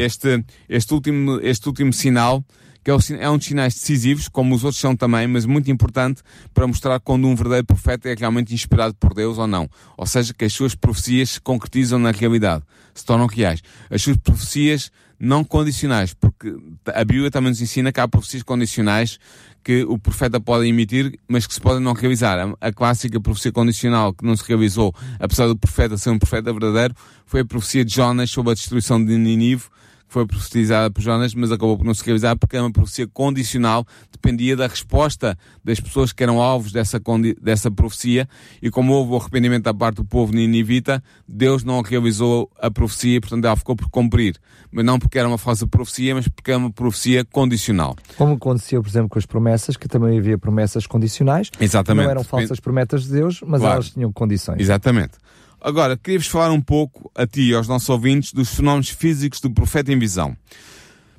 este, este, último, este último sinal que é, é um dos sinais decisivos, como os outros são também, mas muito importante para mostrar quando um verdadeiro profeta é realmente inspirado por Deus ou não. Ou seja, que as suas profecias se concretizam na realidade, se tornam reais. As suas profecias não condicionais, porque a Bíblia também nos ensina que há profecias condicionais que o profeta pode emitir, mas que se podem não realizar. A clássica profecia condicional que não se realizou, apesar do profeta ser um profeta verdadeiro, foi a profecia de Jonas sobre a destruição de Ninive, foi profetizada por Jonas, mas acabou por não se realizar porque era uma profecia condicional, dependia da resposta das pessoas que eram alvos dessa, dessa profecia, e como houve o arrependimento da parte do povo ninivita, Deus não realizou a profecia e, portanto, ela ficou por cumprir. Mas não porque era uma falsa profecia, mas porque era uma profecia condicional. Como aconteceu, por exemplo, com as promessas, que também havia promessas condicionais. Exatamente. Não eram falsas promessas de Deus, mas claro. elas tinham condições. Exatamente. Agora, queria-vos falar um pouco, a ti e aos nossos ouvintes, dos fenómenos físicos do profeta em visão.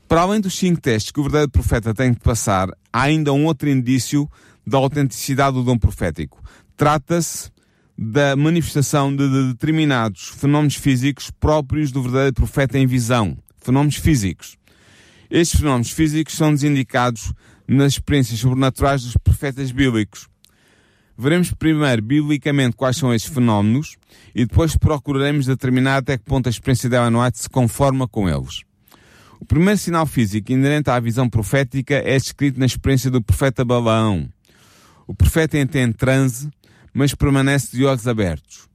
Para além dos cinco testes que o verdadeiro profeta tem de passar, há ainda um outro indício da autenticidade do dom profético. Trata-se da manifestação de determinados fenómenos físicos próprios do verdadeiro profeta em visão. Fenómenos físicos. Estes fenómenos físicos são desindicados nas experiências sobrenaturais dos profetas bíblicos. Veremos primeiro, biblicamente, quais são esses fenómenos e depois procuraremos determinar até que ponto a experiência de Ellen White se conforma com eles. O primeiro sinal físico inerente à visão profética é descrito na experiência do profeta Balaão. O profeta entra em transe, mas permanece de olhos abertos.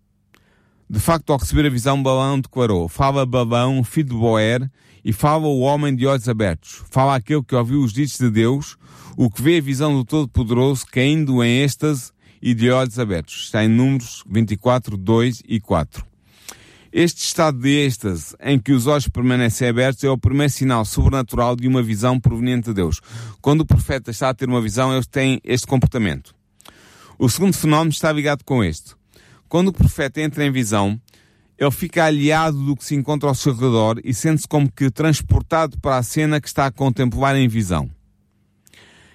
De facto, ao receber a visão, Balaão declarou: Fala Balaão, filho de Boer, e fala o homem de olhos abertos. Fala aquele que ouviu os ditos de Deus, o que vê a visão do Todo-Poderoso, caindo em êxtase e de olhos abertos. Está em Números 24, 2 e 4. Este estado de êxtase, em que os olhos permanecem abertos, é o primeiro sinal sobrenatural de uma visão proveniente de Deus. Quando o profeta está a ter uma visão, ele tem este comportamento. O segundo fenómeno está ligado com este. Quando o profeta entra em visão, ele fica aliado do que se encontra ao seu redor e sente-se como que transportado para a cena que está a contemplar em visão.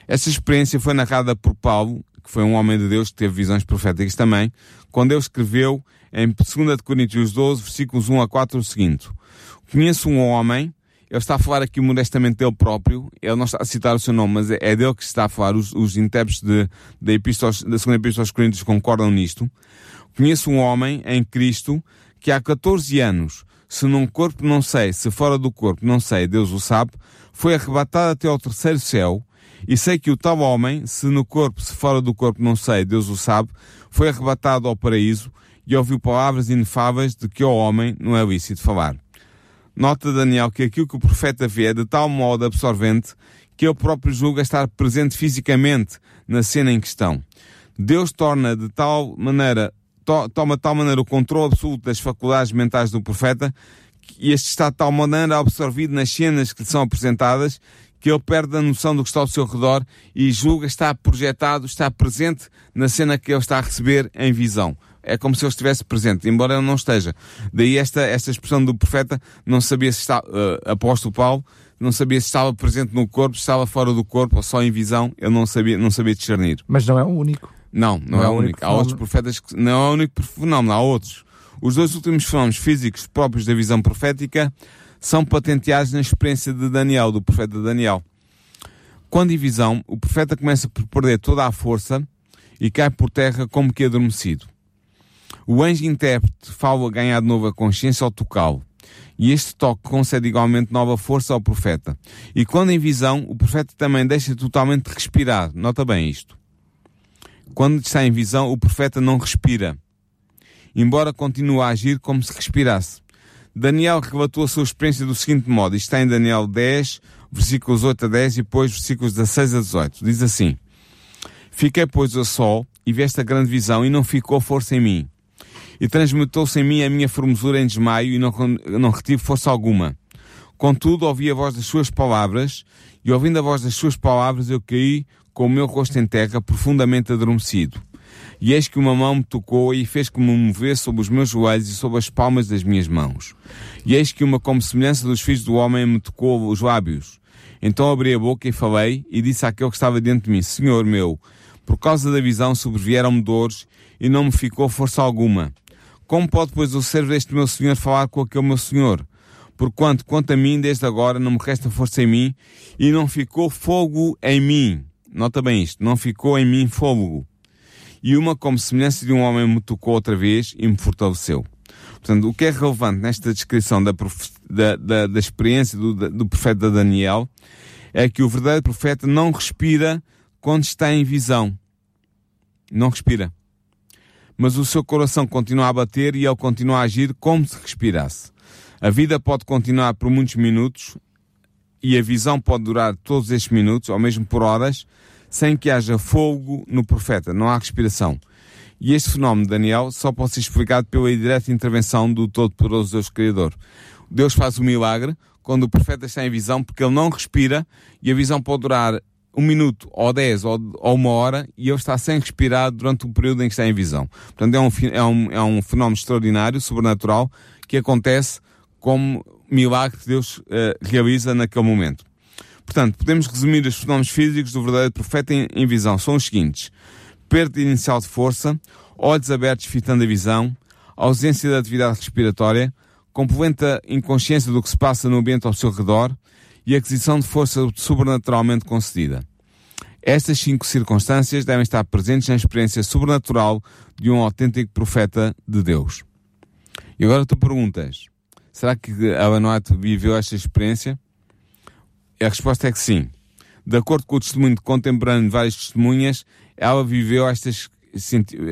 Essa experiência foi narrada por Paulo que foi um homem de Deus que teve visões proféticas também, quando ele escreveu em 2 Coríntios 12, versículos 1 a 4 o seguinte: Conheço um homem, ele está a falar aqui modestamente dele próprio, ele não está a citar o seu nome, mas é, dele que está a falar, os, os intérpretes de, epístola, da segunda epístola aos Coríntios concordam nisto. Conheço um homem em Cristo que há 14 anos, se num corpo não sei, se fora do corpo não sei, Deus o sabe, foi arrebatado até ao terceiro céu, e sei que o tal homem, se no corpo, se fora do corpo, não sei, Deus o sabe, foi arrebatado ao paraíso e ouviu palavras inefáveis de que ao homem não é lícito falar. Nota Daniel que aquilo que o profeta vê é de tal modo absorvente que ele próprio julga estar presente fisicamente na cena em questão. Deus torna de tal maneira, to, toma de tal maneira o controle absoluto das faculdades mentais do profeta e este está de tal maneira absorvido nas cenas que lhe são apresentadas que ele perde a noção do que está ao seu redor e julga estar projetado, está presente na cena que ele está a receber em visão. É como se ele estivesse presente, embora ele não esteja. Daí esta, esta expressão do profeta, não sabia se está, uh, apóstolo Paulo, não sabia se estava presente no corpo, se estava fora do corpo ou só em visão, ele não sabia, não sabia discernir. Mas não é o único. Não, não, não é, é, o único. único há outros profetas que, não é o único fenómeno, há outros. Os dois últimos fenómenos físicos próprios da visão profética são patenteados na experiência de Daniel, do profeta Daniel. Quando em visão, o profeta começa por perder toda a força e cai por terra como que adormecido. O anjo intérprete fala a ganhar de novo a consciência ao tocá-lo. E este toque concede igualmente nova força ao profeta. E quando em visão, o profeta também deixa totalmente de respirar. Nota bem isto. Quando está em visão, o profeta não respira. Embora continue a agir como se respirasse. Daniel relatou a sua experiência do seguinte modo. Está em Daniel 10, versículos 8 a 10 e depois versículos 16 a 18. Diz assim. Fiquei, pois, a sol e vi esta grande visão e não ficou força em mim. E transmutou-se em mim a minha formosura em desmaio e não, não retive força alguma. Contudo, ouvi a voz das suas palavras e ouvindo a voz das suas palavras eu caí com o meu rosto em terra profundamente adormecido. E eis que uma mão me tocou e fez que me movesse sobre os meus joelhos e sobre as palmas das minhas mãos. E eis que uma como semelhança dos filhos do homem me tocou os lábios. Então abri a boca e falei e disse àquele que estava diante de mim, Senhor meu, por causa da visão sobrevieram-me dores e não me ficou força alguma. Como pode, pois, o servo deste meu Senhor falar com aquele meu Senhor? Porquanto, quanto a mim, desde agora não me resta força em mim e não ficou fogo em mim. Nota bem isto, não ficou em mim fogo. E uma como semelhança de um homem me tocou outra vez e me fortaleceu. Portanto, o que é relevante nesta descrição da, da, da, da experiência do, do profeta Daniel é que o verdadeiro profeta não respira quando está em visão. Não respira. Mas o seu coração continua a bater e ele continua a agir como se respirasse. A vida pode continuar por muitos minutos e a visão pode durar todos estes minutos, ou mesmo por horas, sem que haja fogo no profeta. Não há respiração. E este fenómeno, Daniel, só pode ser explicado pela direta intervenção do Todo-Poderoso Deus Criador. Deus faz o milagre quando o profeta está em visão, porque ele não respira e a visão pode durar um minuto, ou dez, ou, ou uma hora, e ele está sem respirar durante o período em que está em visão. Portanto, é um, é um, é um fenómeno extraordinário, sobrenatural, que acontece como milagre que Deus uh, realiza naquele momento. Portanto, podemos resumir os fenómenos físicos do verdadeiro profeta em, em visão. São os seguintes. Perda inicial de força, olhos abertos fitando a visão, ausência de atividade respiratória, completa inconsciência do que se passa no ambiente ao seu redor e aquisição de força sobrenaturalmente concedida. Estas cinco circunstâncias devem estar presentes na experiência sobrenatural de um autêntico profeta de Deus. E agora tu perguntas, será que White viveu esta experiência? A resposta é que sim. De acordo com o testemunho contemporâneo de várias testemunhas, ela viveu estas,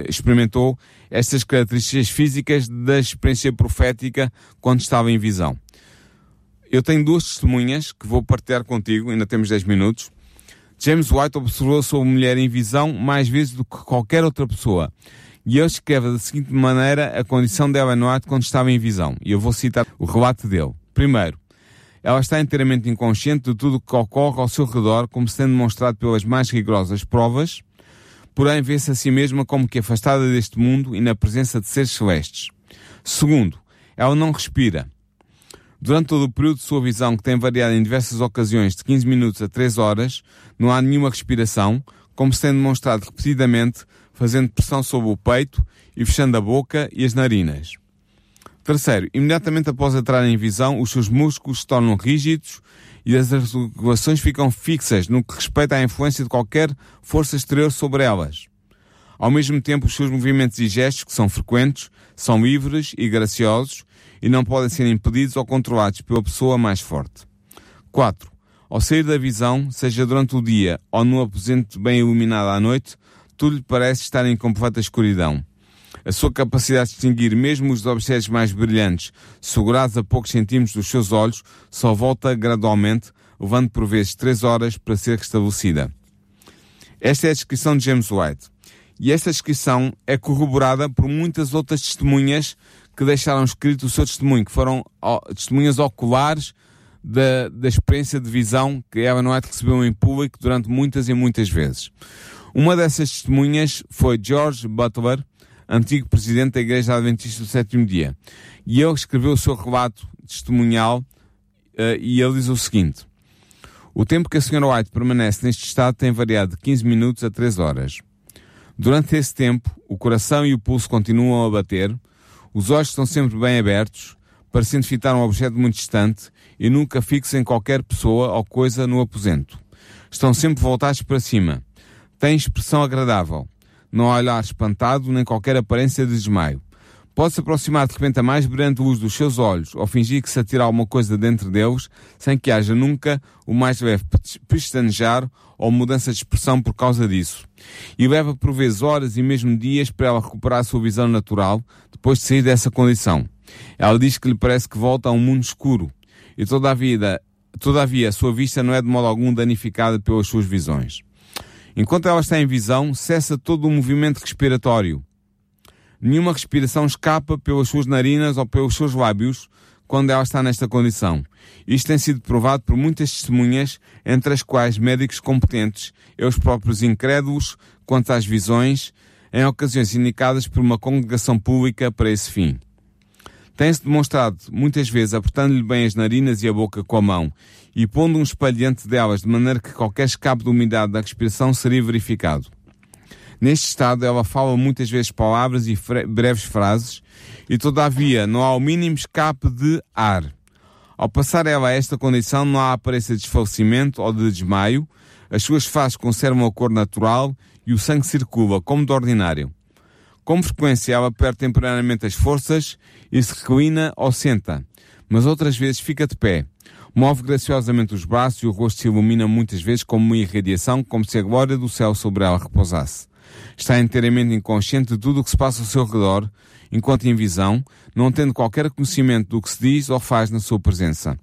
experimentou estas características físicas da experiência profética quando estava em visão. Eu tenho duas testemunhas que vou partilhar contigo, ainda temos 10 minutos. James White observou a sua mulher em visão mais vezes do que qualquer outra pessoa. E ele escreve da seguinte maneira a condição de Ellen White quando estava em visão. E eu vou citar o relato dele. Primeiro, ela está inteiramente inconsciente de tudo o que ocorre ao seu redor, como sendo demonstrado pelas mais rigorosas provas, porém vê-se a si mesma como que afastada deste mundo e na presença de seres celestes. Segundo, ela não respira. Durante todo o período de sua visão, que tem variado em diversas ocasiões de 15 minutos a 3 horas, não há nenhuma respiração, como sendo demonstrado repetidamente, fazendo pressão sobre o peito e fechando a boca e as narinas. Terceiro, imediatamente após entrar em visão, os seus músculos se tornam rígidos e as articulações ficam fixas no que respeita à influência de qualquer força exterior sobre elas. Ao mesmo tempo, os seus movimentos e gestos, que são frequentes, são livres e graciosos e não podem ser impedidos ou controlados pela pessoa mais forte. 4. Ao sair da visão, seja durante o dia ou num aposento bem iluminado à noite, tudo lhe parece estar em completa escuridão. A sua capacidade de distinguir mesmo os objetos mais brilhantes, segurados a poucos centímetros dos seus olhos, só volta gradualmente, levando por vezes três horas para ser restabelecida. Esta é a descrição de James White. E esta descrição é corroborada por muitas outras testemunhas que deixaram escrito o seu testemunho, que foram testemunhas oculares da, da experiência de visão que Ellen White recebeu em público durante muitas e muitas vezes. Uma dessas testemunhas foi George Butler, antigo presidente da Igreja Adventista do Sétimo Dia. E ele escreveu o seu relato testemunhal uh, e ele diz o seguinte: O tempo que a Sra. White permanece neste estado tem variado de 15 minutos a 3 horas. Durante esse tempo, o coração e o pulso continuam a bater, os olhos estão sempre bem abertos, parecendo fitar um objeto muito distante e nunca fixam em qualquer pessoa ou coisa no aposento. Estão sempre voltados para cima. Têm expressão agradável. Não olhar espantado nem qualquer aparência de desmaio. Pode se aproximar de repente a mais brilhante luz dos seus olhos ou fingir que se atira alguma coisa dentro deles sem que haja nunca o mais leve pestanejar ou mudança de expressão por causa disso. E leva por vezes horas e mesmo dias para ela recuperar a sua visão natural depois de sair dessa condição. Ela diz que lhe parece que volta a um mundo escuro e todavia, todavia a sua vista não é de modo algum danificada pelas suas visões. Enquanto ela está em visão, cessa todo o movimento respiratório. Nenhuma respiração escapa pelas suas narinas ou pelos seus lábios quando ela está nesta condição. Isto tem sido provado por muitas testemunhas, entre as quais médicos competentes e os próprios incrédulos quanto às visões, em ocasiões indicadas por uma congregação pública para esse fim. Tem-se demonstrado muitas vezes apertando-lhe bem as narinas e a boca com a mão e pondo um espelho diante delas de maneira que qualquer escape de umidade da respiração seria verificado. Neste estado, ela fala muitas vezes palavras e breves frases e, todavia, não há o mínimo escape de ar. Ao passar ela a esta condição, não há aparência de desfalecimento ou de desmaio, as suas faces conservam a cor natural e o sangue circula, como de ordinário. Com frequência, ela perde temporariamente as forças e se reclina ou senta, mas outras vezes fica de pé. Move graciosamente os braços e o rosto se ilumina muitas vezes como uma irradiação, como se a glória do céu sobre ela repousasse está inteiramente inconsciente de tudo o que se passa ao seu redor, enquanto em visão, não tendo qualquer conhecimento do que se diz ou faz na sua presença.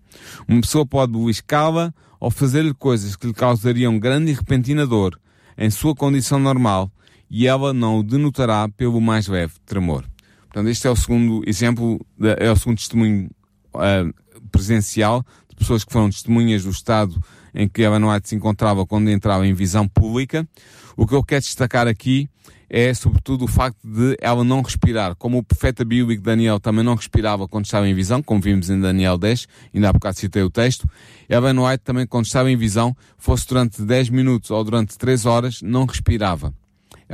Uma pessoa pode beliscá-la ou fazer-lhe coisas que lhe causariam grande e repentina dor, em sua condição normal, e ela não o denotará pelo mais leve tremor. Portanto, este é o segundo exemplo, é o segundo testemunho uh, presencial de pessoas que foram testemunhas do estado em que Ellen White se encontrava quando entrava em visão pública. O que eu quero destacar aqui é sobretudo o facto de ela não respirar. Como o profeta bíblico Daniel também não respirava quando estava em visão, como vimos em Daniel 10, ainda há bocado citei o texto, Ellen White também quando estava em visão, fosse durante 10 minutos ou durante 3 horas, não respirava.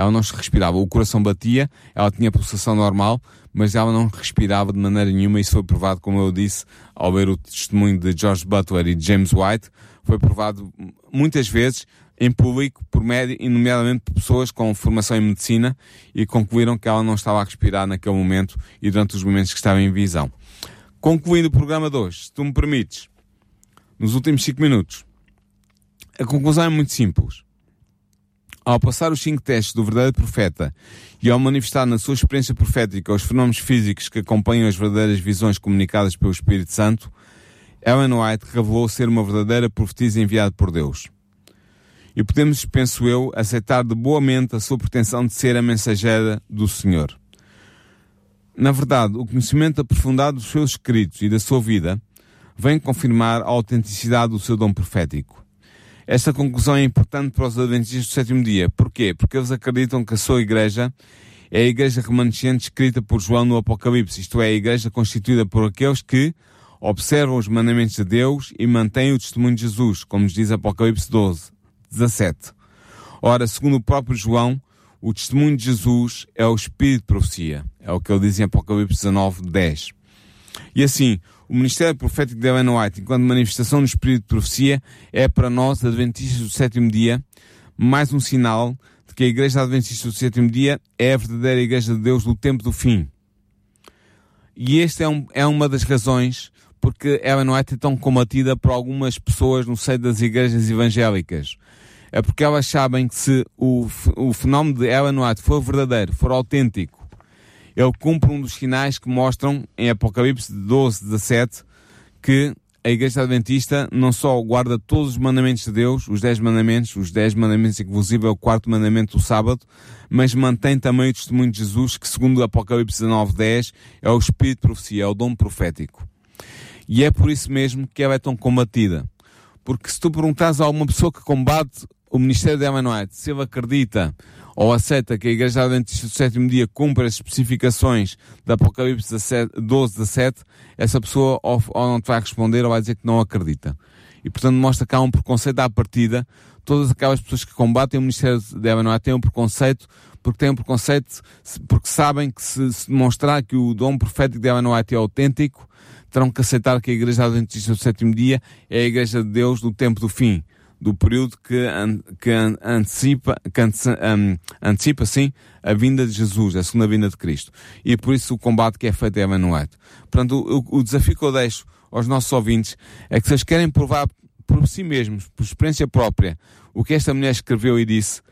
Ela não respirava, o coração batia, ela tinha pulsação normal, mas ela não respirava de maneira nenhuma. Isso foi provado, como eu disse, ao ver o testemunho de George Butler e James White, foi provado muitas vezes em público, por médio, e nomeadamente por pessoas com formação em medicina, e concluíram que ela não estava a respirar naquele momento e durante os momentos que estava em visão. Concluindo o programa de hoje, se tu me permites, nos últimos 5 minutos, a conclusão é muito simples. Ao passar os cinco testes do verdadeiro profeta e ao manifestar na sua experiência profética os fenómenos físicos que acompanham as verdadeiras visões comunicadas pelo Espírito Santo, Ellen White revelou ser uma verdadeira profetisa enviada por Deus. E podemos, penso eu, aceitar de boa mente a sua pretensão de ser a mensageira do Senhor. Na verdade, o conhecimento aprofundado dos seus escritos e da sua vida vem confirmar a autenticidade do seu dom profético. Esta conclusão é importante para os adventistas do sétimo dia. Porquê? Porque eles acreditam que a sua igreja é a igreja remanescente escrita por João no Apocalipse, isto é, a igreja constituída por aqueles que, observam os mandamentos de Deus e mantêm o testemunho de Jesus, como nos diz Apocalipse 12, 17. Ora, segundo o próprio João, o testemunho de Jesus é o espírito de profecia. É o que ele diz em Apocalipse 19, 10. E assim, o ministério profético de Ellen White, enquanto manifestação do espírito de profecia, é para nós, adventistas do sétimo dia, mais um sinal de que a igreja adventista do sétimo dia é a verdadeira igreja de Deus do tempo do fim. E esta é, um, é uma das razões porque ela não é tão combatida por algumas pessoas no seio das igrejas evangélicas. É porque elas sabem que se o, o fenómeno de Ellen White for verdadeiro, for autêntico, ele cumpre um dos sinais que mostram em Apocalipse 12, 17, que a Igreja Adventista não só guarda todos os mandamentos de Deus, os 10 mandamentos, os 10 mandamentos, inclusive o quarto mandamento do sábado, mas mantém também o testemunho de Jesus, que segundo Apocalipse 19, 10, é o Espírito de profecia, é o dom profético. E é por isso mesmo que ela é tão combatida. Porque se tu perguntares a alguma pessoa que combate o Ministério de White se ele acredita ou aceita que a Igreja Adventista do sétimo dia cumpre as especificações da Apocalipse 12, 17, essa pessoa ou, não te vai responder ou vai dizer que não acredita. E portanto mostra que há um preconceito à partida. Todas aquelas pessoas que combatem o Ministério de White têm um preconceito porque têm um preconceito porque sabem que se, se demonstrar que o dom profético de White é autêntico, terão que aceitar que a Igreja Adventista do sétimo dia é a Igreja de Deus do tempo do fim, do período que, an, que an, antecipa, que an, um, antecipa, sim, a vinda de Jesus, a segunda vinda de Cristo. E por isso o combate que é feito é White. Portanto, o, o desafio que eu deixo aos nossos ouvintes é que se eles querem provar por si mesmos, por experiência própria, o que esta mulher escreveu e disse,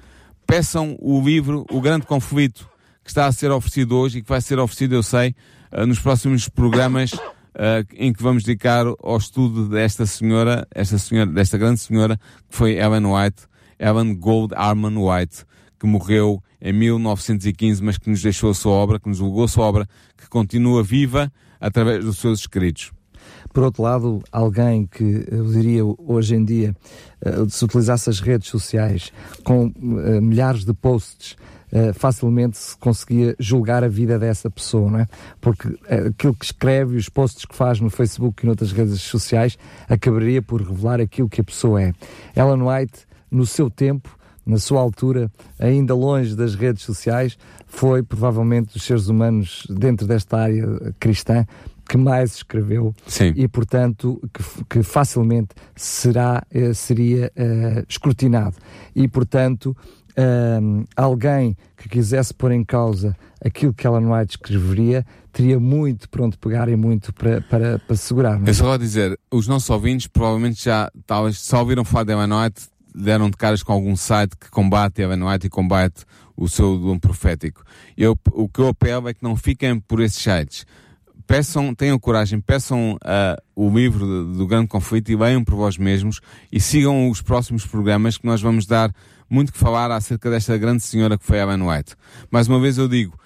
peçam o livro O Grande Conflito, que está a ser oferecido hoje e que vai ser oferecido, eu sei, uh, nos próximos programas uh, em que vamos dedicar ao estudo desta senhora, esta senhora, desta grande senhora, que foi Ellen White, Ellen Gold Arman White, que morreu em 1915, mas que nos deixou a sua obra, que nos legou a sua obra, que continua viva através dos seus escritos. Por outro lado, alguém que eu diria hoje em dia, se utilizasse as redes sociais com milhares de posts Uh, facilmente se conseguia julgar a vida dessa pessoa, não é? Porque uh, aquilo que escreve, os posts que faz no Facebook e noutras redes sociais, acabaria por revelar aquilo que a pessoa é. Ellen White, no seu tempo, na sua altura, ainda longe das redes sociais, foi provavelmente dos seres humanos dentro desta área cristã que mais escreveu Sim. e, portanto, que, que facilmente será, eh, seria uh, escrutinado. E, portanto, uh, alguém que quisesse pôr em causa aquilo que Ellen White escreveria teria muito pronto pegar e muito para, para, para segurar. É? Eu só vou dizer, os nossos ouvintes provavelmente já talvez só ouviram falar de Ellen White, deram de caras com algum site que combate Ellen White e combate o seu dom profético. Eu, o que eu apelo é que não fiquem por esses sites peçam, tenham coragem, peçam uh, o livro do, do Grande Conflito e leiam por vós mesmos e sigam os próximos programas que nós vamos dar muito que falar acerca desta grande senhora que foi Ellen White. Mais uma vez eu digo,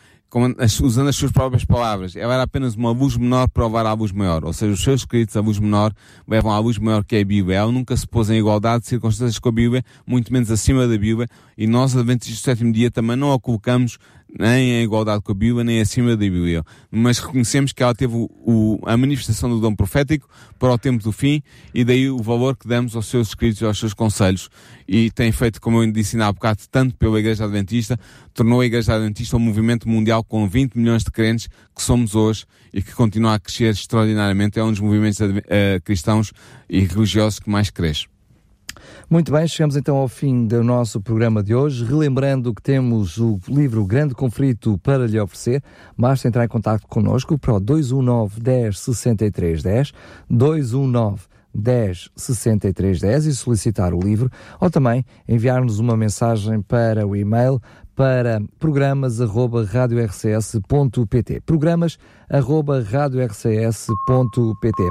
usando as suas próprias palavras, ela era apenas uma luz menor para levar à luz maior. Ou seja, os seus escritos, a luz menor, levam à luz maior que é a Bíblia. Ela nunca se pôs em igualdade de circunstâncias com a Bíblia, muito menos acima da Bíblia, e nós, Adventistas do sétimo dia, também não a colocamos nem em igualdade com a Bíblia, nem acima da Bíblia. Mas reconhecemos que ela teve o, o, a manifestação do dom profético para o tempo do fim e daí o valor que damos aos seus escritos e aos seus conselhos. E tem feito, como eu disse há bocado, tanto pela Igreja Adventista, tornou a Igreja Adventista um movimento mundial com 20 milhões de crentes que somos hoje e que continua a crescer extraordinariamente. É um dos movimentos uh, cristãos e religiosos que mais cresce. Muito bem, chegamos então ao fim do nosso programa de hoje. Relembrando que temos o livro Grande Conflito para lhe oferecer. Basta entrar em contato connosco para o 219 10 63 10, 219 10 63 10 e solicitar o livro ou também enviar-nos uma mensagem para o e-mail para programas@radiorcs.pt. Programas radiorcs.pt.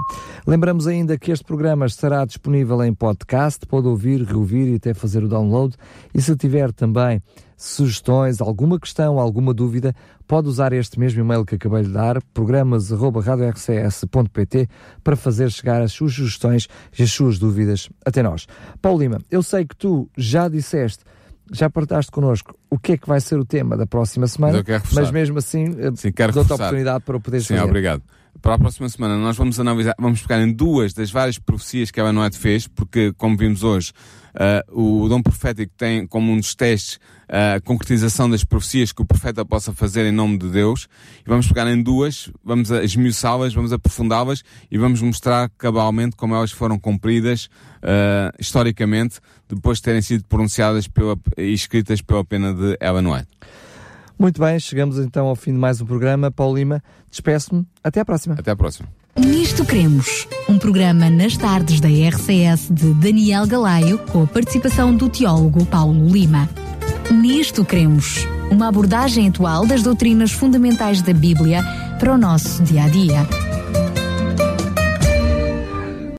Lembramos ainda que este programa estará disponível em podcast, pode ouvir, reouvir e até fazer o download. E se tiver também sugestões, alguma questão, alguma dúvida, pode usar este mesmo e-mail que acabei de dar, programas.radiorcs.pt, para fazer chegar as suas sugestões e as suas dúvidas até nós. Paulo Lima, eu sei que tu já disseste já partaste connosco o que é que vai ser o tema da próxima semana, mas mesmo assim Sim, dou-te a oportunidade para o poderes Sim, fazer. obrigado. Para a próxima semana nós vamos analisar, vamos pegar em duas das várias profecias que a Noé fez, porque como vimos hoje, uh, o dom profético tem como um dos testes a concretização das profecias que o profeta possa fazer em nome de Deus. E vamos pegar em duas, vamos esmiuçá-las, vamos aprofundá-las e vamos mostrar cabalmente como elas foram cumpridas uh, historicamente, depois de terem sido pronunciadas pela, e escritas pela pena de Ellen White. Muito bem, chegamos então ao fim de mais um programa. Paulo Lima, despeço-me. Até à próxima. Até à próxima. Nisto Cremos, um programa nas tardes da RCS de Daniel Galaio, com a participação do teólogo Paulo Lima. Nisto Cremos, uma abordagem atual das doutrinas fundamentais da Bíblia para o nosso dia a dia.